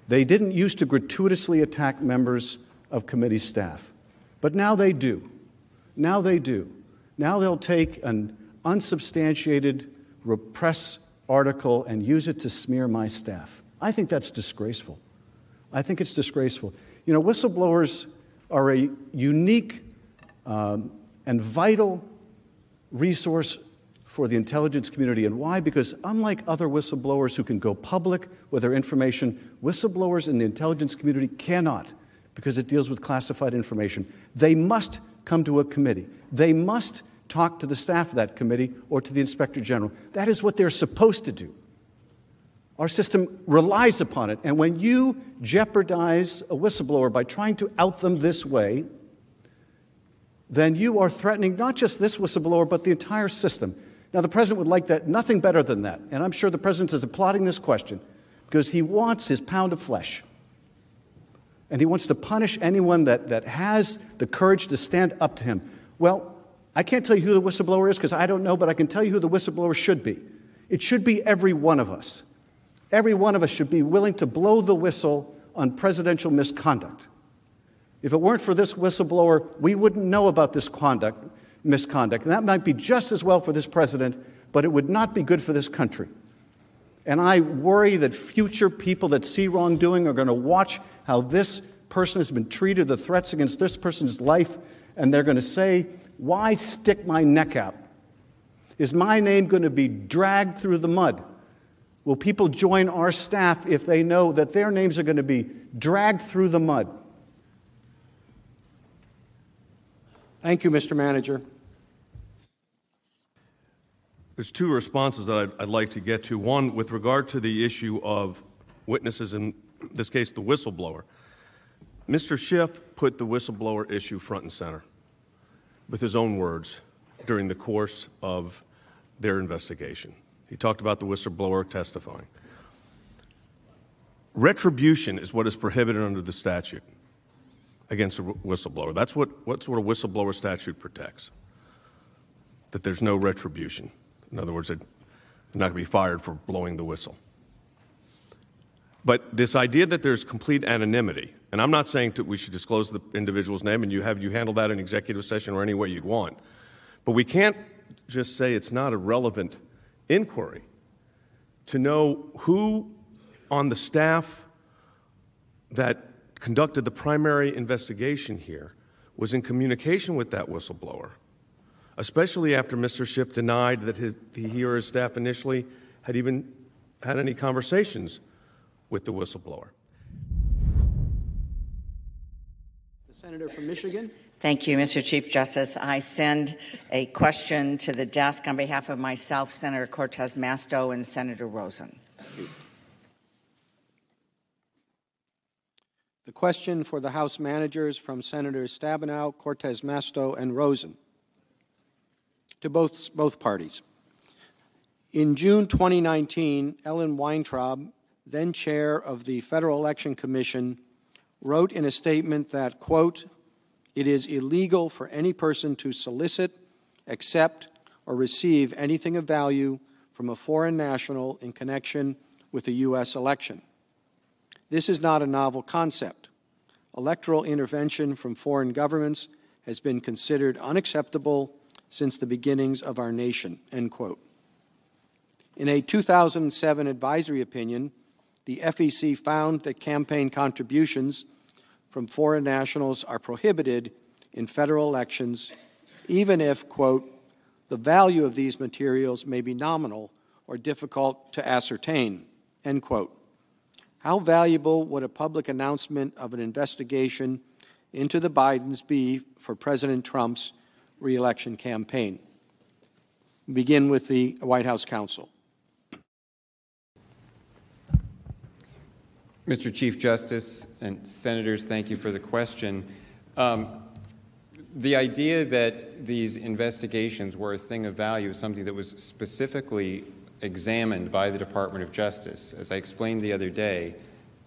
They didn't used to gratuitously attack members of committee staff, but now they do. Now they do. Now they'll take an unsubstantiated press article and use it to smear my staff. I think that's disgraceful. I think it's disgraceful. You know, whistleblowers are a unique um, and vital resource for the intelligence community. And why? Because unlike other whistleblowers who can go public with their information, whistleblowers in the intelligence community cannot because it deals with classified information. They must come to a committee. They must talk to the staff of that committee or to the inspector general. That is what they're supposed to do. Our system relies upon it. And when you jeopardize a whistleblower by trying to out them this way, then you are threatening not just this whistleblower, but the entire system. Now, the president would like that, nothing better than that. And I'm sure the president is applauding this question because he wants his pound of flesh. And he wants to punish anyone that, that has the courage to stand up to him. Well, I can't tell you who the whistleblower is because I don't know, but I can tell you who the whistleblower should be. It should be every one of us. Every one of us should be willing to blow the whistle on presidential misconduct. If it weren't for this whistleblower, we wouldn't know about this conduct, misconduct. And that might be just as well for this president, but it would not be good for this country. And I worry that future people that see wrongdoing are going to watch how this person has been treated, the threats against this person's life, and they're going to say, Why stick my neck out? Is my name going to be dragged through the mud? Will people join our staff if they know that their names are going to be dragged through the mud? Thank you, Mr. Manager. There's two responses that I'd, I'd, like to get to. One, with regard to the issue of witnesses, in this case, the whistleblower. Mr. Schiff put the whistleblower issue front and center with his own words during the course of their investigation. He talked about the whistleblower testifying. Retribution is what is prohibited under the statute against a whistleblower. That's what, what's what a whistleblower statute protects. That there's no retribution. In other words, they're not going to be fired for blowing the whistle. But this idea that there's complete anonymity, and I'm not saying that we should disclose the individual's name and you have you handle that in executive session or any way you'd want. But we can't just say it's not a relevant inquiry to know who on the staff that conducted the primary investigation here was in communication with that whistleblower, especially after Mr. Schiff denied that his, he or his staff initially had even had any conversations with the whistleblower. The senator from Michigan. Thank you, Mr. Chief Justice. I send a question to the desk on behalf of myself, Senator Cortez Masto, and Senator Rosen. The question for the House managers from Senators Stabenow, Cortez Masto, and Rosen to both, both parties. In June 2019, Ellen Weintraub, then chair of the Federal Election Commission, wrote in a statement that, quote, it is illegal for any person to solicit, accept, or receive anything of value from a foreign national in connection with a U.S. election. This is not a novel concept. Electoral intervention from foreign governments has been considered unacceptable since the beginnings of our nation, end quote. In a 2007 advisory opinion, the FEC found that campaign contributions from foreign nationals are prohibited in federal elections, even if, quote, the value of these materials may be nominal or difficult to ascertain, end quote. How valuable would a public announcement of an investigation into the Bidens be for President Trump's reelection campaign? Begin with the White House counsel. Mr. Chief Justice and Senators, thank you for the question. Um, the idea that these investigations were a thing of value is something that was specifically examined by the Department of Justice. As I explained the other day,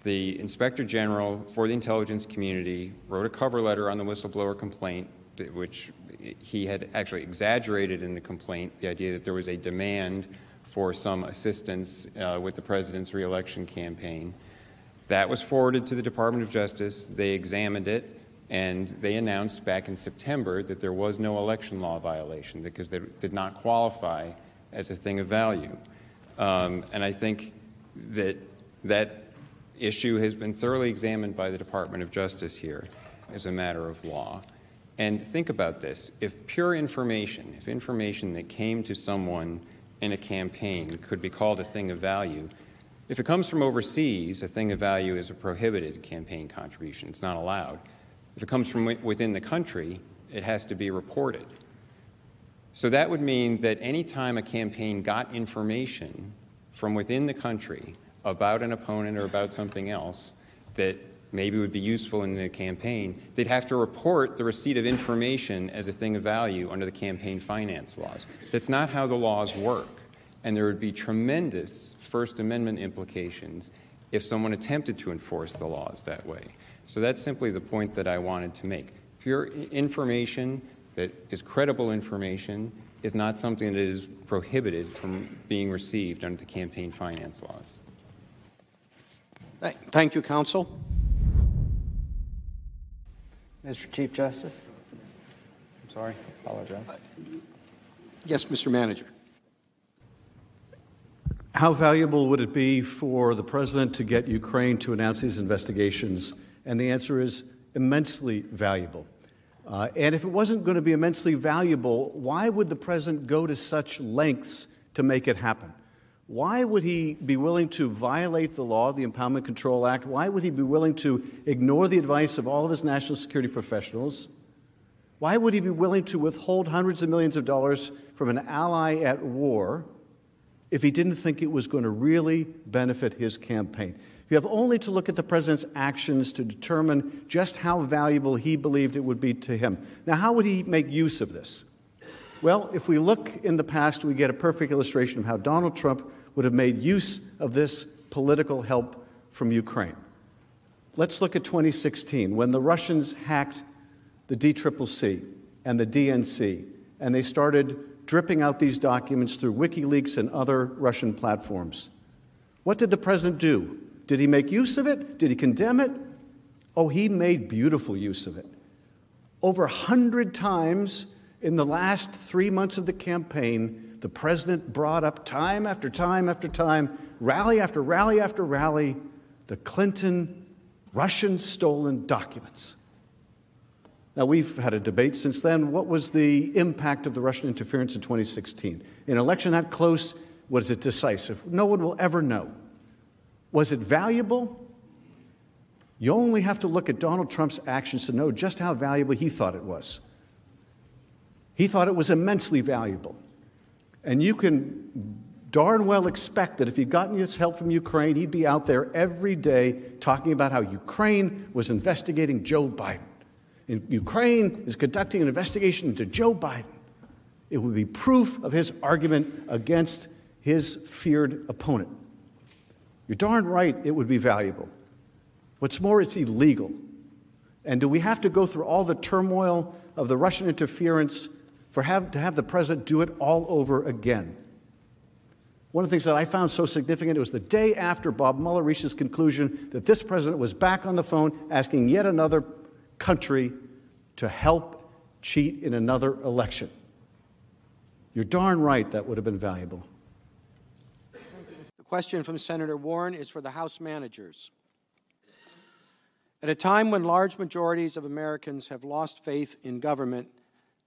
the Inspector General for the intelligence community wrote a cover letter on the whistleblower complaint, which he had actually exaggerated in the complaint the idea that there was a demand for some assistance uh, with the president's reelection campaign. That was forwarded to the Department of Justice. They examined it, and they announced back in September that there was no election law violation because they did not qualify as a thing of value. Um, and I think that that issue has been thoroughly examined by the Department of Justice here as a matter of law. And think about this if pure information, if information that came to someone in a campaign could be called a thing of value, if it comes from overseas, a thing of value is a prohibited campaign contribution. It's not allowed. If it comes from within the country, it has to be reported. So that would mean that any time a campaign got information from within the country about an opponent or about something else that maybe would be useful in the campaign, they'd have to report the receipt of information as a thing of value under the campaign finance laws. That's not how the laws work. And there would be tremendous First Amendment implications if someone attempted to enforce the laws that way. So that's simply the point that I wanted to make. Pure information that is credible information is not something that is prohibited from being received under the campaign finance laws. Thank you, counsel. Mr. Chief Justice. I'm sorry, I apologize. Yes, Mr. Manager. How valuable would it be for the president to get Ukraine to announce these investigations? And the answer is immensely valuable. Uh, and if it wasn't going to be immensely valuable, why would the president go to such lengths to make it happen? Why would he be willing to violate the law, the Impoundment Control Act? Why would he be willing to ignore the advice of all of his national security professionals? Why would he be willing to withhold hundreds of millions of dollars from an ally at war if he didn't think it was going to really benefit his campaign? You have only to look at the president's actions to determine just how valuable he believed it would be to him. Now, how would he make use of this? Well, if we look in the past, we get a perfect illustration of how Donald Trump would have made use of this political help from Ukraine. Let's look at 2016 when the Russians hacked the DCCC and the DNC, and they started dripping out these documents through WikiLeaks and other Russian platforms. What did the president do? Did he make use of it? Did he condemn it? Oh, he made beautiful use of it. Over a hundred times in the last three months of the campaign, the president brought up time after time after time, rally after rally after rally, the Clinton Russian stolen documents. Now, we've had a debate since then. What was the impact of the Russian interference in 2016? In an election that close, was it decisive? No one will ever know. Was it valuable? You only have to look at Donald Trump's actions to know just how valuable he thought it was. He thought it was immensely valuable. And you can darn well expect that if he'd gotten his help from Ukraine, he'd be out there every day talking about how Ukraine was investigating Joe Biden. And Ukraine is conducting an investigation into Joe Biden. It would be proof of his argument against his feared opponent. You're darn right it would be valuable. What's more, it's illegal. And do we have to go through all the turmoil of the Russian interference for have, to have the president do it all over again? One of the things that I found so significant it was the day after Bob Mueller reached his conclusion that this president was back on the phone asking yet another country to help cheat in another election. You're darn right that would have been valuable. The question from Senator Warren is for the House managers. At a time when large majorities of Americans have lost faith in government,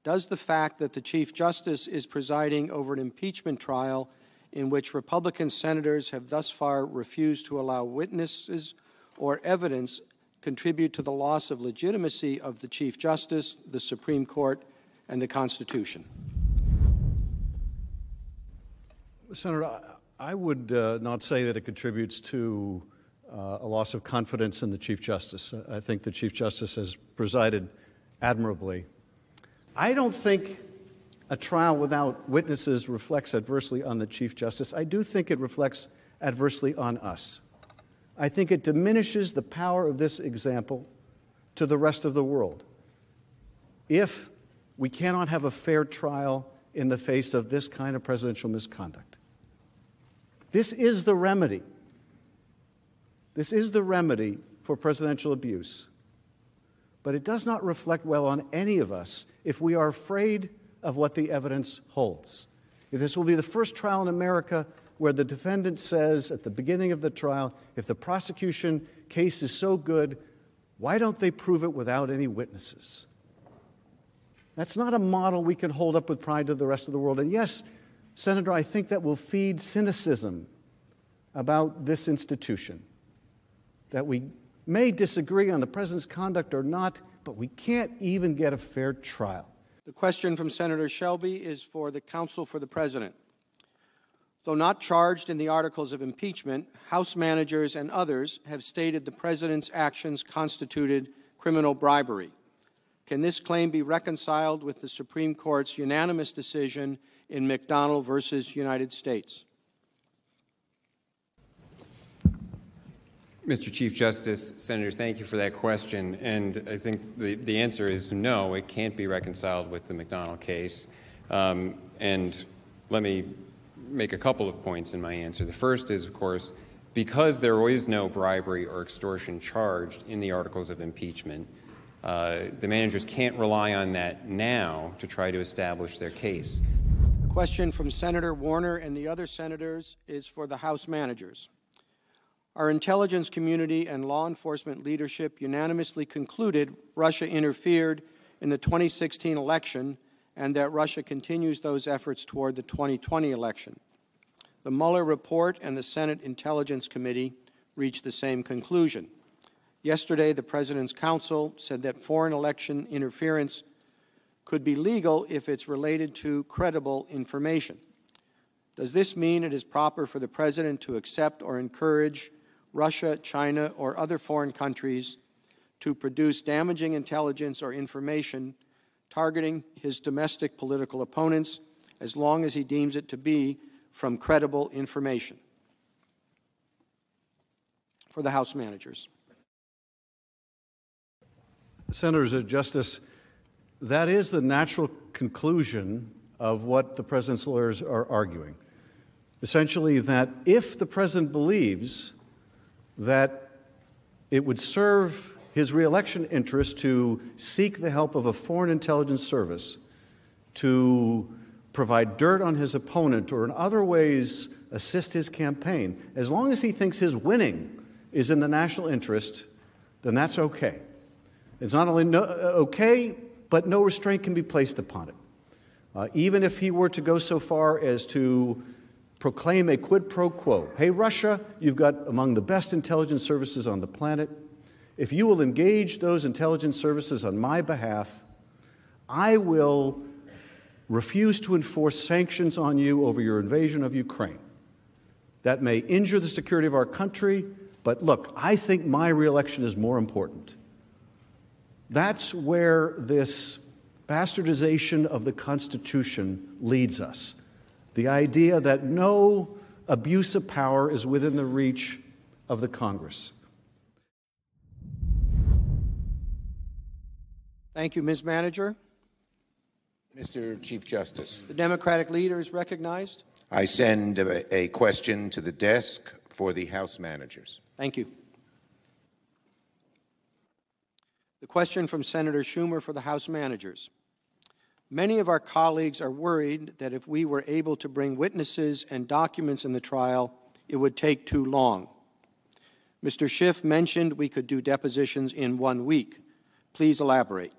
does the fact that the Chief Justice is presiding over an impeachment trial in which Republican senators have thus far refused to allow witnesses or evidence contribute to the loss of legitimacy of the Chief Justice, the Supreme Court, and the Constitution? Senator, I would uh, not say that it contributes to uh, a loss of confidence in the Chief Justice. I think the Chief Justice has presided admirably. I don't think a trial without witnesses reflects adversely on the Chief Justice. I do think it reflects adversely on us. I think it diminishes the power of this example to the rest of the world. If we cannot have a fair trial in the face of this kind of presidential misconduct, this is the remedy this is the remedy for presidential abuse. But it does not reflect well on any of us if we are afraid of what the evidence holds. If this will be the first trial in America where the defendant says at the beginning of the trial, if the prosecution case is so good, why don't they prove it without any witnesses? That's not a model we can hold up with pride to the rest of the world. And yes, Senator, I think that will feed cynicism about this institution that we may disagree on the president's conduct or not, but we can't even get a fair trial. The question from Senator Shelby is for the counsel for the president. Though not charged in the articles of impeachment, House managers and others have stated the president's actions constituted criminal bribery. Can this claim be reconciled with the Supreme Court's unanimous decision in McDonnell versus United States? Mr. Chief Justice, Senator, thank you for that question. And I think the, the answer is no, it can't be reconciled with the McDonnell case. Um, and let me make a couple of points in my answer. The first is, of course, because there is no bribery or extortion charged in the articles of impeachment, uh, the managers can't rely on that now to try to establish their case. The question from Senator Warner and the other senators is for the House managers. Our intelligence community and law enforcement leadership unanimously concluded Russia interfered in the 2016 election and that Russia continues those efforts toward the 2020 election. The Mueller report and the Senate Intelligence Committee reached the same conclusion. Yesterday, the President's counsel said that foreign election interference could be legal if it's related to credible information. Does this mean it is proper for the President to accept or encourage Russia, China, or other foreign countries to produce damaging intelligence or information targeting his domestic political opponents as long as he deems it to be from credible information. For the House managers. Senators, of Justice, that is the natural conclusion of what the president's lawyers are arguing. Essentially, that if the president believes that it would serve his reelection interest to seek the help of a foreign intelligence service to provide dirt on his opponent or in other ways assist his campaign, as long as he thinks his winning is in the national interest, then that's okay. It's not only no, uh, okay, but no restraint can be placed upon it. Uh, even if he were to go so far as to proclaim a quid pro quo. Hey, Russia, you've got among the best intelligence services on the planet. If you will engage those intelligence services on my behalf, I will refuse to enforce sanctions on you over your invasion of Ukraine. That may injure the security of our country, but look, I think my reelection is more important. That's where this bastardization of the Constitution leads us. The idea that no abuse of power is within the reach of the Congress. Thank you, Ms. Manager. Mr. Chief Justice. The Democratic leader is recognized. I send a, a question to the desk for the House managers. Thank you. The question from Senator Schumer for the House managers. Many of our colleagues are worried that if we were able to bring witnesses and documents in the trial, it would take too long. Mr. Schiff mentioned we could do depositions in one week. Please elaborate.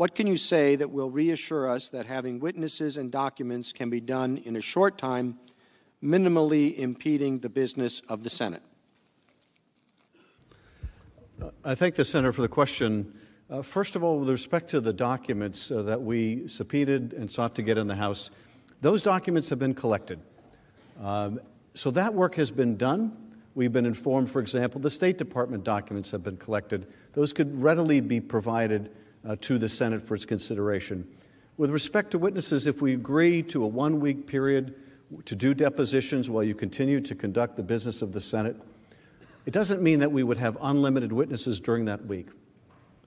What can you say that will reassure us that having witnesses and documents can be done in a short time, minimally impeding the business of the Senate? I thank the Senator for the question. Uh, first of all, with respect to the documents uh, that we subpoenaed and sought to get in the House, those documents have been collected. Um, so that work has been done. We've been informed, for example, the State Department documents have been collected. Those could readily be provided uh, to the Senate for its consideration. With respect to witnesses, if we agree to a one week period to do depositions while you continue to conduct the business of the Senate, it doesn't mean that we would have unlimited witnesses during that week.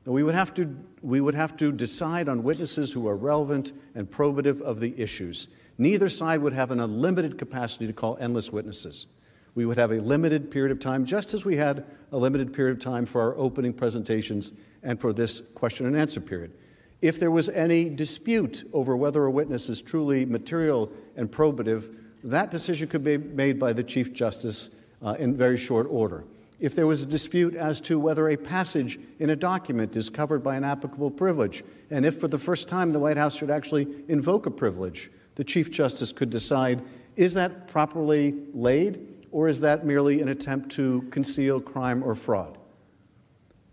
We would, have to, we would have to decide on witnesses who are relevant and probative of the issues. Neither side would have an unlimited capacity to call endless witnesses. We would have a limited period of time, just as we had a limited period of time for our opening presentations and for this question and answer period. If there was any dispute over whether a witness is truly material and probative, that decision could be made by the Chief Justice uh, in very short order. If there was a dispute as to whether a passage in a document is covered by an applicable privilege, and if for the first time the White House should actually invoke a privilege, the Chief Justice could decide is that properly laid, or is that merely an attempt to conceal crime or fraud?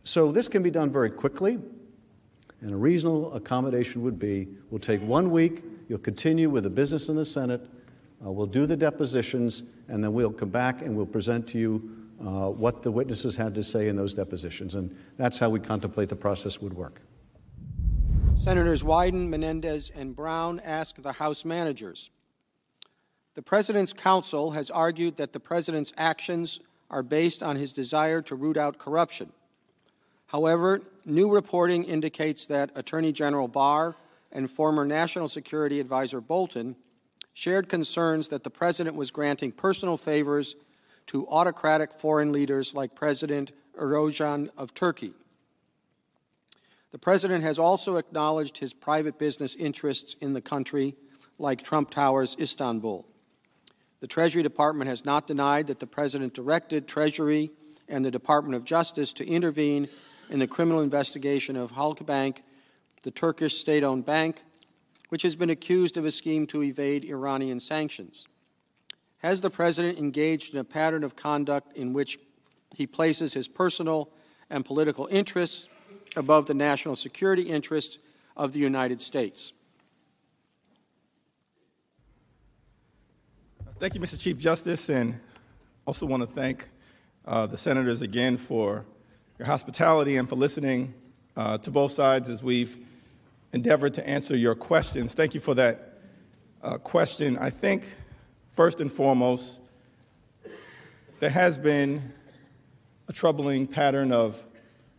So this can be done very quickly, and a reasonable accommodation would be we'll take one week, you'll continue with the business in the Senate, uh, we'll do the depositions, and then we'll come back and we'll present to you uh, what the witnesses had to say in those depositions. And that's how we contemplate the process would work. Senators Wyden, Menendez, and Brown ask the House managers. The President's counsel has argued that the President's actions are based on his desire to root out corruption. However, new reporting indicates that Attorney General Barr and former National Security Advisor Bolton shared concerns that the President was granting personal favors to autocratic foreign leaders like President Erdogan of Turkey. The President has also acknowledged his private business interests in the country, like Trump Towers Istanbul. The Treasury Department has not denied that the President directed Treasury and the Department of Justice to intervene in the criminal investigation of Halkbank, the Turkish state owned bank, which has been accused of a scheme to evade Iranian sanctions. Has the President engaged in a pattern of conduct in which he places his personal and political interests above the national security interests of the United States? Thank you, Mr. Chief Justice, and also want to thank uh, the senators again for your hospitality and for listening uh, to both sides as we've endeavored to answer your questions. Thank you for that uh, question. I think, first and foremost, there has been a troubling pattern of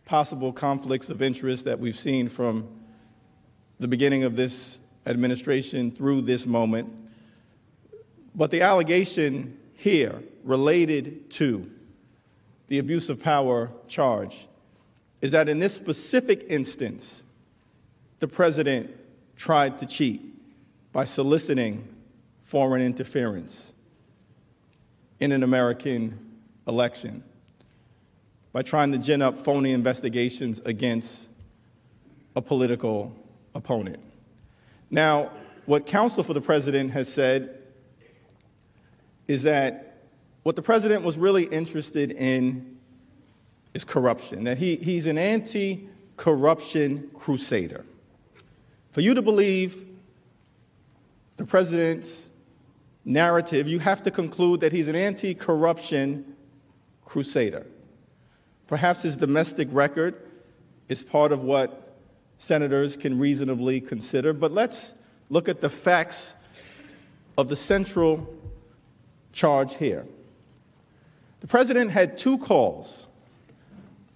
possible conflicts of interest that we've seen from the beginning of this administration through this moment. But the allegation here related to the abuse of power charge is that in this specific instance, the president tried to cheat by soliciting foreign interference in an American election, by trying to gin up phony investigations against a political opponent. Now, what counsel for the president has said is that what the president was really interested in is corruption, that he, he's an anti corruption crusader. For you to believe the president's narrative, you have to conclude that he's an anti corruption crusader. Perhaps his domestic record is part of what senators can reasonably consider, but let's look at the facts of the central charge here. The president had two calls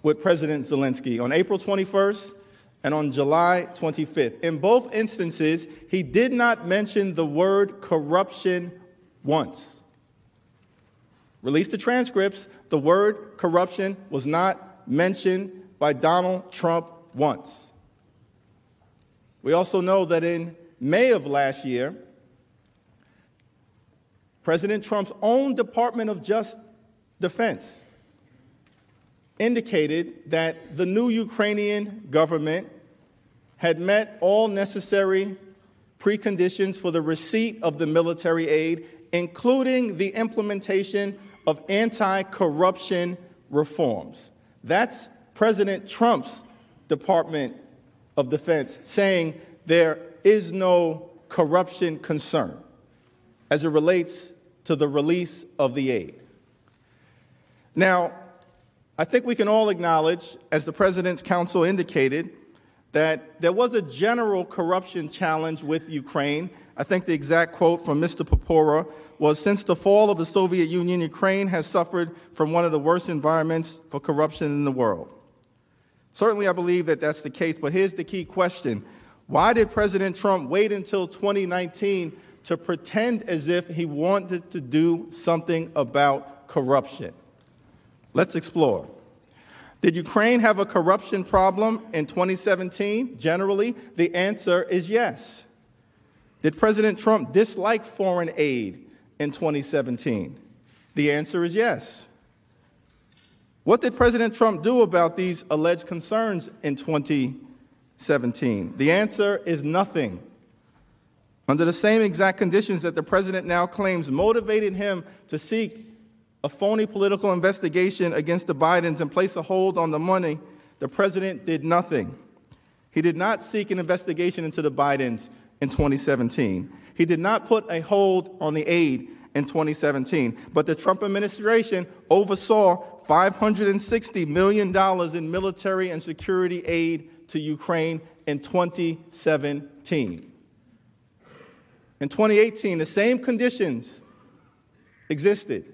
with President Zelensky on April 21st and on July 25th. In both instances, he did not mention the word corruption once. Release the transcripts, the word corruption was not mentioned by Donald Trump once. We also know that in May of last year, President Trump's own Department of Just Defense indicated that the new Ukrainian government had met all necessary preconditions for the receipt of the military aid, including the implementation of anti corruption reforms. That's President Trump's Department of Defense saying there is no corruption concern as it relates to the release of the aid. Now, I think we can all acknowledge, as the President's counsel indicated, that there was a general corruption challenge with Ukraine. I think the exact quote from Mr. Purpura was Since the fall of the Soviet Union, Ukraine has suffered from one of the worst environments for corruption in the world. Certainly, I believe that that's the case, but here's the key question Why did President Trump wait until 2019 to pretend as if he wanted to do something about corruption? Let's explore. Did Ukraine have a corruption problem in 2017? Generally, the answer is yes. Did President Trump dislike foreign aid in 2017? The answer is yes. What did President Trump do about these alleged concerns in 2017? The answer is nothing. Under the same exact conditions that the president now claims motivated him to seek a phony political investigation against the Bidens and place a hold on the money, the president did nothing. He did not seek an investigation into the Bidens in 2017. He did not put a hold on the aid in 2017. But the Trump administration oversaw $560 million in military and security aid to Ukraine in 2017. In 2018, the same conditions existed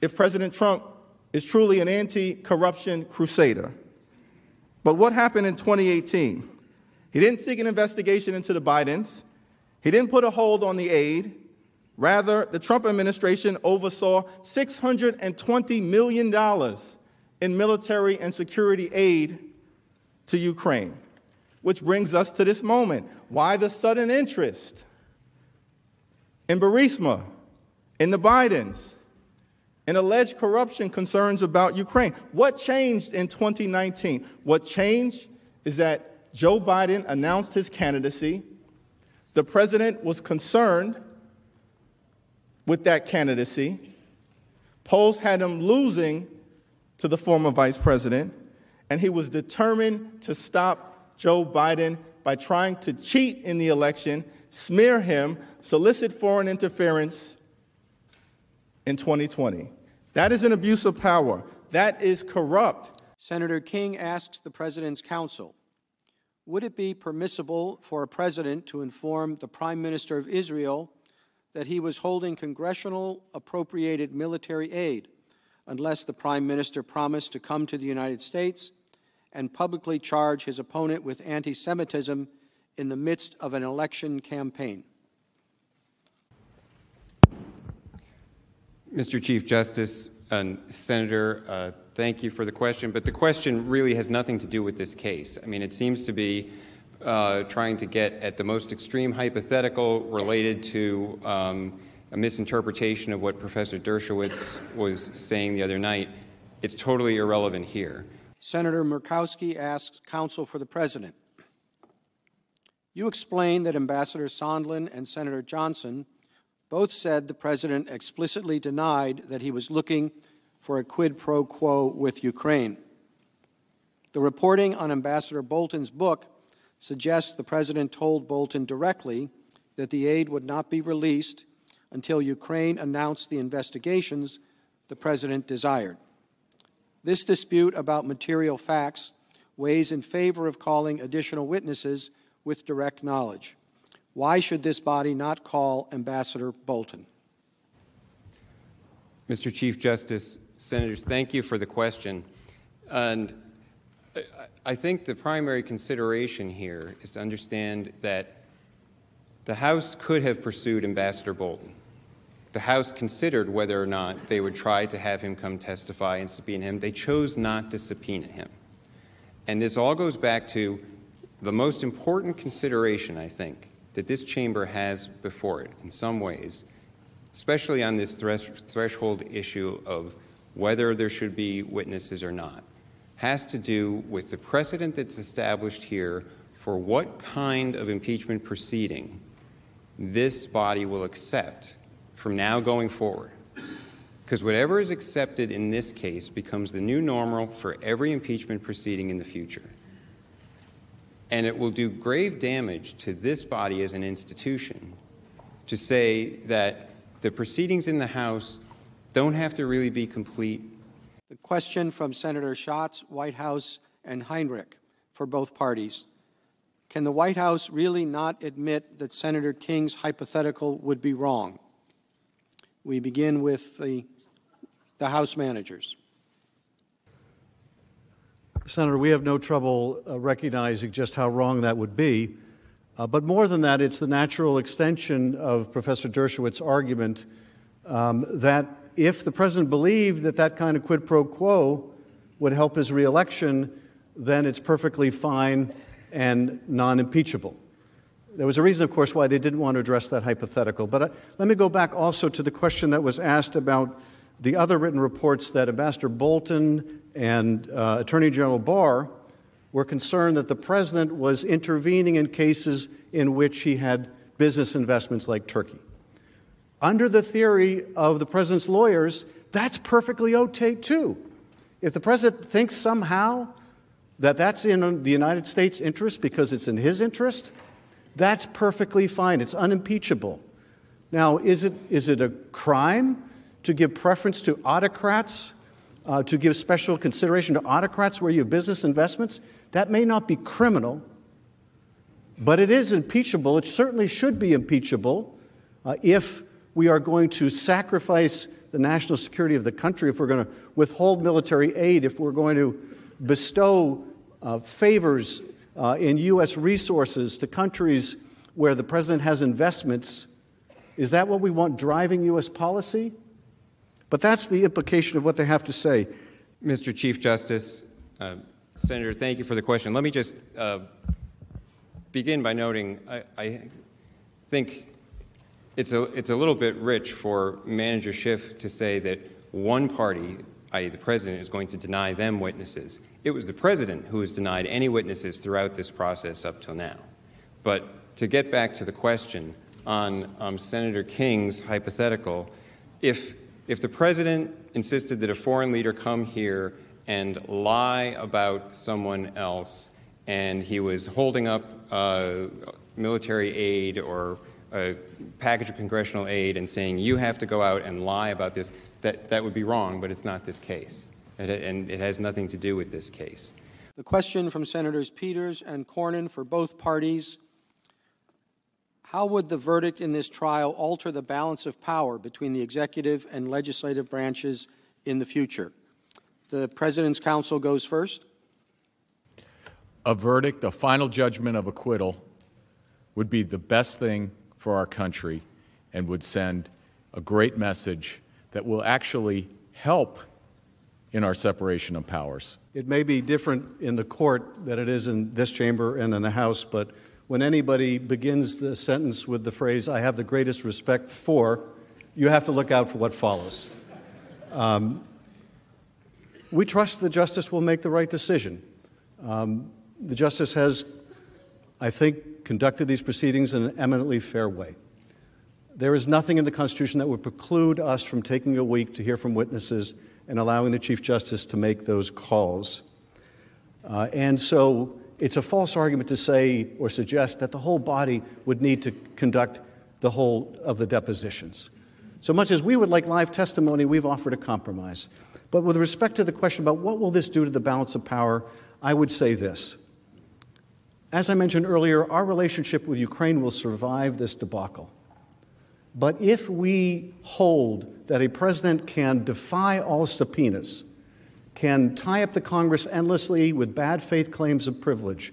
if President Trump is truly an anti corruption crusader. But what happened in 2018? He didn't seek an investigation into the Bidens, he didn't put a hold on the aid. Rather, the Trump administration oversaw $620 million in military and security aid to Ukraine. Which brings us to this moment. Why the sudden interest in Burisma, in the Bidens, and alleged corruption concerns about Ukraine? What changed in 2019? What changed is that Joe Biden announced his candidacy. The president was concerned with that candidacy. Polls had him losing to the former vice president, and he was determined to stop Joe Biden by trying to cheat in the election, smear him, solicit foreign interference in 2020. That is an abuse of power. That is corrupt. Senator King asks the President's counsel Would it be permissible for a president to inform the Prime Minister of Israel that he was holding congressional appropriated military aid unless the Prime Minister promised to come to the United States and publicly charge his opponent with anti Semitism in the midst of an election campaign? Mr. Chief Justice and Senator, uh, thank you for the question, but the question really has nothing to do with this case. I mean, it seems to be uh, trying to get at the most extreme hypothetical related to um, a misinterpretation of what Professor Dershowitz was saying the other night. It's totally irrelevant here. Senator Murkowski asks counsel for the president. You explained that Ambassador Sondland and Senator Johnson both said the president explicitly denied that he was looking for a quid pro quo with Ukraine. The reporting on Ambassador Bolton's book suggests the president told Bolton directly that the aid would not be released until Ukraine announced the investigations the president desired. This dispute about material facts weighs in favor of calling additional witnesses with direct knowledge. Why should this body not call Ambassador Bolton? Mr. Chief Justice, Senators, thank you for the question. And I think the primary consideration here is to understand that the House could have pursued Ambassador Bolton. The House considered whether or not they would try to have him come testify and subpoena him. They chose not to subpoena him. And this all goes back to the most important consideration, I think, that this chamber has before it in some ways, especially on this thresh- threshold issue of whether there should be witnesses or not, has to do with the precedent that's established here for what kind of impeachment proceeding this body will accept from now going forward. Because whatever is accepted in this case becomes the new normal for every impeachment proceeding in the future. And it will do grave damage to this body as an institution to say that the proceedings in the House don't have to really be complete. The question from Senator Schatz, Whitehouse, and Heinrich for both parties. Can the White House really not admit that Senator King's hypothetical would be wrong? We begin with the, the House managers. Senator, we have no trouble uh, recognizing just how wrong that would be. Uh, but more than that, it's the natural extension of Professor Dershowitz's argument um, that if the president believed that that kind of quid pro quo would help his reelection, then it's perfectly fine and non impeachable. There was a reason, of course, why they didn't want to address that hypothetical. But uh, let me go back also to the question that was asked about the other written reports that Ambassador Bolton and uh, Attorney General Barr were concerned that the president was intervening in cases in which he had business investments like Turkey. Under the theory of the president's lawyers, that's perfectly okay too. If the president thinks somehow that that's in the United States' interest because it's in his interest, that's perfectly fine. It's unimpeachable. Now, is it, is it a crime to give preference to autocrats, uh, to give special consideration to autocrats where you have business investments? That may not be criminal, but it is impeachable. It certainly should be impeachable uh, if we are going to sacrifice the national security of the country, if we're going to withhold military aid, if we're going to bestow uh, favors uh, in U.S. resources to countries where the president has investments. Is that what we want driving U.S. policy? But that's the implication of what they have to say. Mr. Chief Justice, uh, Senator, thank you for the question. Let me just uh, begin by noting I, I, think it's a, it's a little bit rich for Manager Schiff to say that one party, i.e., the president, is going to deny them witnesses. It was the president who has denied any witnesses throughout this process up till now. But to get back to the question on um, Senator King's hypothetical, if, if the president insisted that a foreign leader come here and lie about someone else, and he was holding up uh, military aid or a package of congressional aid and saying, you have to go out and lie about this, that, that would be wrong, but it's not this case and it has nothing to do with this case. The question from Senators Peters and Cornyn for both parties How would the verdict in this trial alter the balance of power between the executive and legislative branches in the future? The President's counsel goes first. A verdict, a final judgment of acquittal, would be the best thing for our country and would send a great message that will actually help in our separation of powers. It may be different in the court than it is in this chamber and in the House, but when anybody begins the sentence with the phrase, I have the greatest respect for, you have to look out for what follows. Um, we trust the justice will make the right decision. Um, the justice has, I think, conducted these proceedings in an eminently fair way. There is nothing in the Constitution that would preclude us from taking a week to hear from witnesses and allowing the Chief Justice to make those calls. Uh, and so it's a false argument to say or suggest that the whole body would need to conduct the whole of the depositions. So much as we would like live testimony, we've offered a compromise. But with respect to the question about what will this do to the balance of power, I would say this. As I mentioned earlier, our relationship with Ukraine will survive this debacle. But if we hold that a president can defy all subpoenas, can tie up the Congress endlessly with bad faith claims of privilege,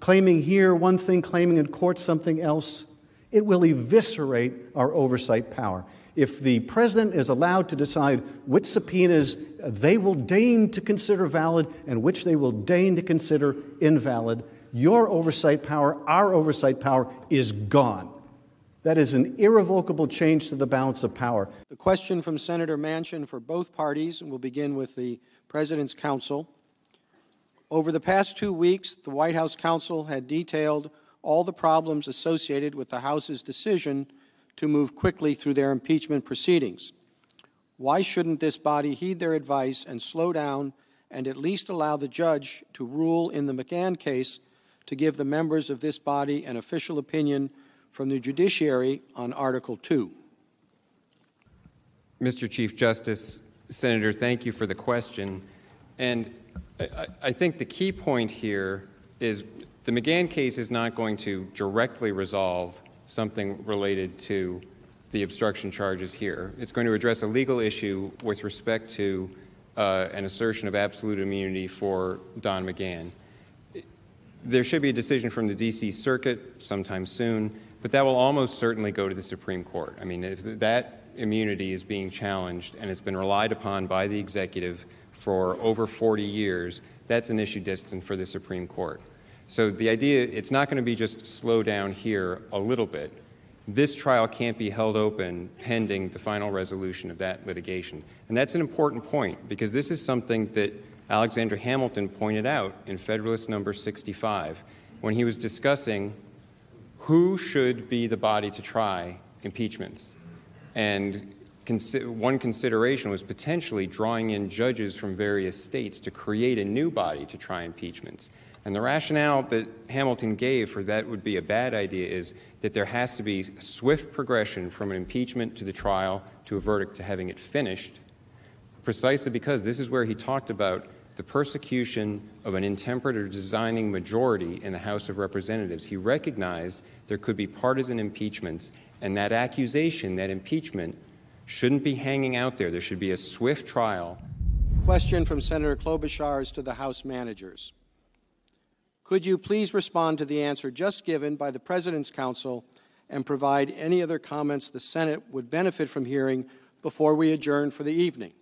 claiming here one thing, claiming in court something else, it will eviscerate our oversight power. If the president is allowed to decide which subpoenas they will deign to consider valid and which they will deign to consider invalid, your oversight power, our oversight power, is gone. That is an irrevocable change to the balance of power. The question from Senator Manchin for both parties, and we'll begin with the President's counsel. Over the past two weeks, the White House counsel had detailed all the problems associated with the House's decision to move quickly through their impeachment proceedings. Why shouldn't this body heed their advice and slow down and at least allow the judge to rule in the McGahn case to give the members of this body an official opinion from the judiciary on Article 2? Mr. Chief Justice, Senator, thank you for the question. And I, I, think the key point here is the McGahn case is not going to directly resolve something related to the obstruction charges here. It's going to address a legal issue with respect to uh, an assertion of absolute immunity for Don McGahn. There should be a decision from the D.C. Circuit sometime soon, but that will almost certainly go to the Supreme Court. I mean, if that immunity is being challenged and it's been relied upon by the executive for over 40 years, that's an issue destined for the Supreme Court. So the idea, it's not going to be just slow down here a little bit. This trial can't be held open pending the final resolution of that litigation. And that's an important point because this is something that Alexander Hamilton pointed out in Federalist number 65 when he was discussing who should be the body to try impeachments. And one consideration was potentially drawing in judges from various states to create a new body to try impeachments. And the rationale that Hamilton gave for that would be a bad idea is that there has to be swift progression from an impeachment to the trial to a verdict to having it finished, precisely because this is where he talked about the persecution of an intemperate or designing majority in the House of Representatives. He recognized there could be partisan impeachments and that accusation, that impeachment, shouldn't be hanging out there. There should be a swift trial. Question from Senator Klobuchar is to the House managers. Could you please respond to the answer just given by the President's counsel and provide any other comments the Senate would benefit from hearing before we adjourn for the evening?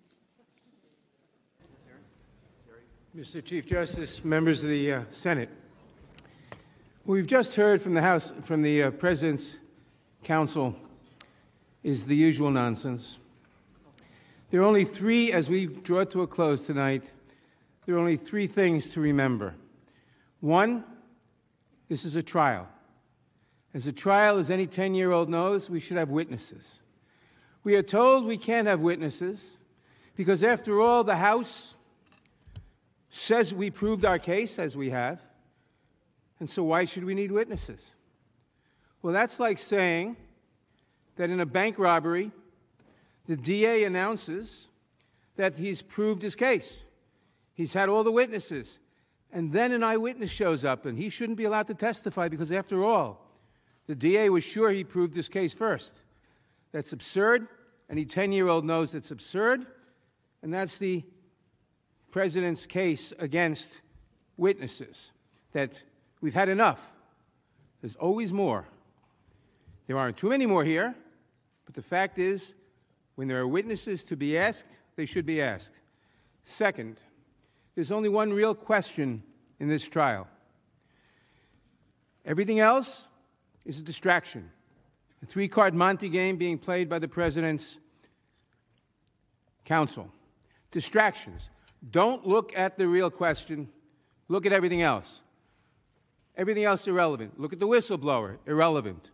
Mr. Chief Justice, members of the uh, Senate, we've just heard from the House, from the uh, President's Counsel is the usual nonsense. There are only three, as we draw to a close tonight, there are only three things to remember. One, this is a trial. As a trial, as any 10 year old knows, we should have witnesses. We are told we can't have witnesses because, after all, the House says we proved our case, as we have. And so, why should we need witnesses? Well, that's like saying that in a bank robbery, the DA announces that he's proved his case. He's had all the witnesses. And then an eyewitness shows up, and he shouldn't be allowed to testify because, after all, the DA was sure he proved his case first. That's absurd. Any 10 year old knows it's absurd. And that's the president's case against witnesses that we've had enough. There's always more. There aren't too many more here, but the fact is, when there are witnesses to be asked, they should be asked. Second, there's only one real question in this trial. Everything else is a distraction. A three card Monte game being played by the president's counsel. Distractions. Don't look at the real question, look at everything else. Everything else irrelevant. Look at the whistleblower, irrelevant.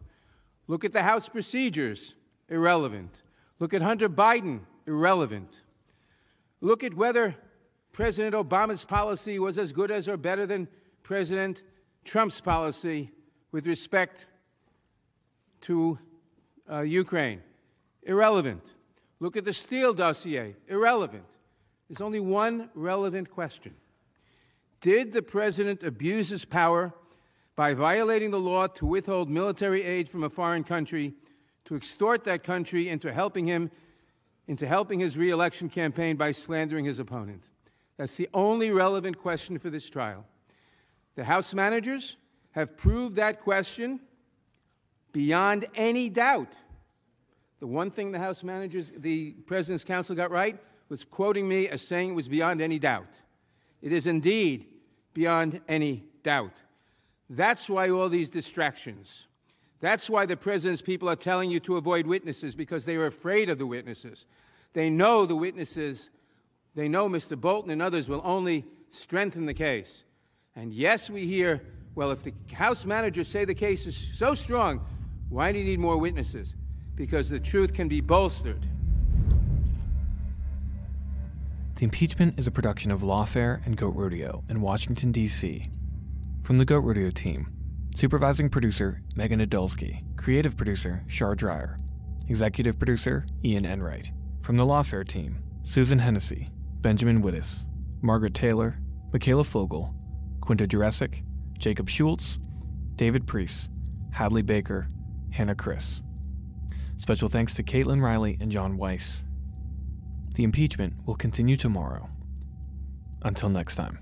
Look at the House procedures, irrelevant. Look at Hunter Biden, irrelevant. Look at whether President Obama's policy was as good as or better than President Trump's policy with respect to uh, Ukraine. Irrelevant. Look at the Steele dossier. Irrelevant. There's only one relevant question Did the president abuse his power by violating the law to withhold military aid from a foreign country, to extort that country into helping him, into helping his reelection campaign by slandering his opponent? That's the only relevant question for this trial. The House managers have proved that question beyond any doubt. The one thing the House managers, the President's counsel got right was quoting me as saying it was beyond any doubt. It is indeed beyond any doubt. That's why all these distractions. That's why the President's people are telling you to avoid witnesses because they are afraid of the witnesses. They know the witnesses, they know Mr. Bolton and others will only strengthen the case. And yes, we hear, well, if the House managers say the case is so strong, why do you need more witnesses? Because the truth can be bolstered. The Impeachment is a production of Lawfare and Goat Rodeo in Washington, D.C. From the Goat Rodeo team, supervising producer Megan Adolsky, creative producer Shar Dreyer, executive producer Ian Enright. From the Lawfare team, Susan Hennessy, Benjamin Wittes, Margaret Taylor, Mikhaila Fogel, Quinta Jurecic, Jacob Schulz, David Priess, Hadley Baker, Hannah Chris. Special thanks to Caitlin Riley and John Weiss. The impeachment will continue tomorrow. Until next time.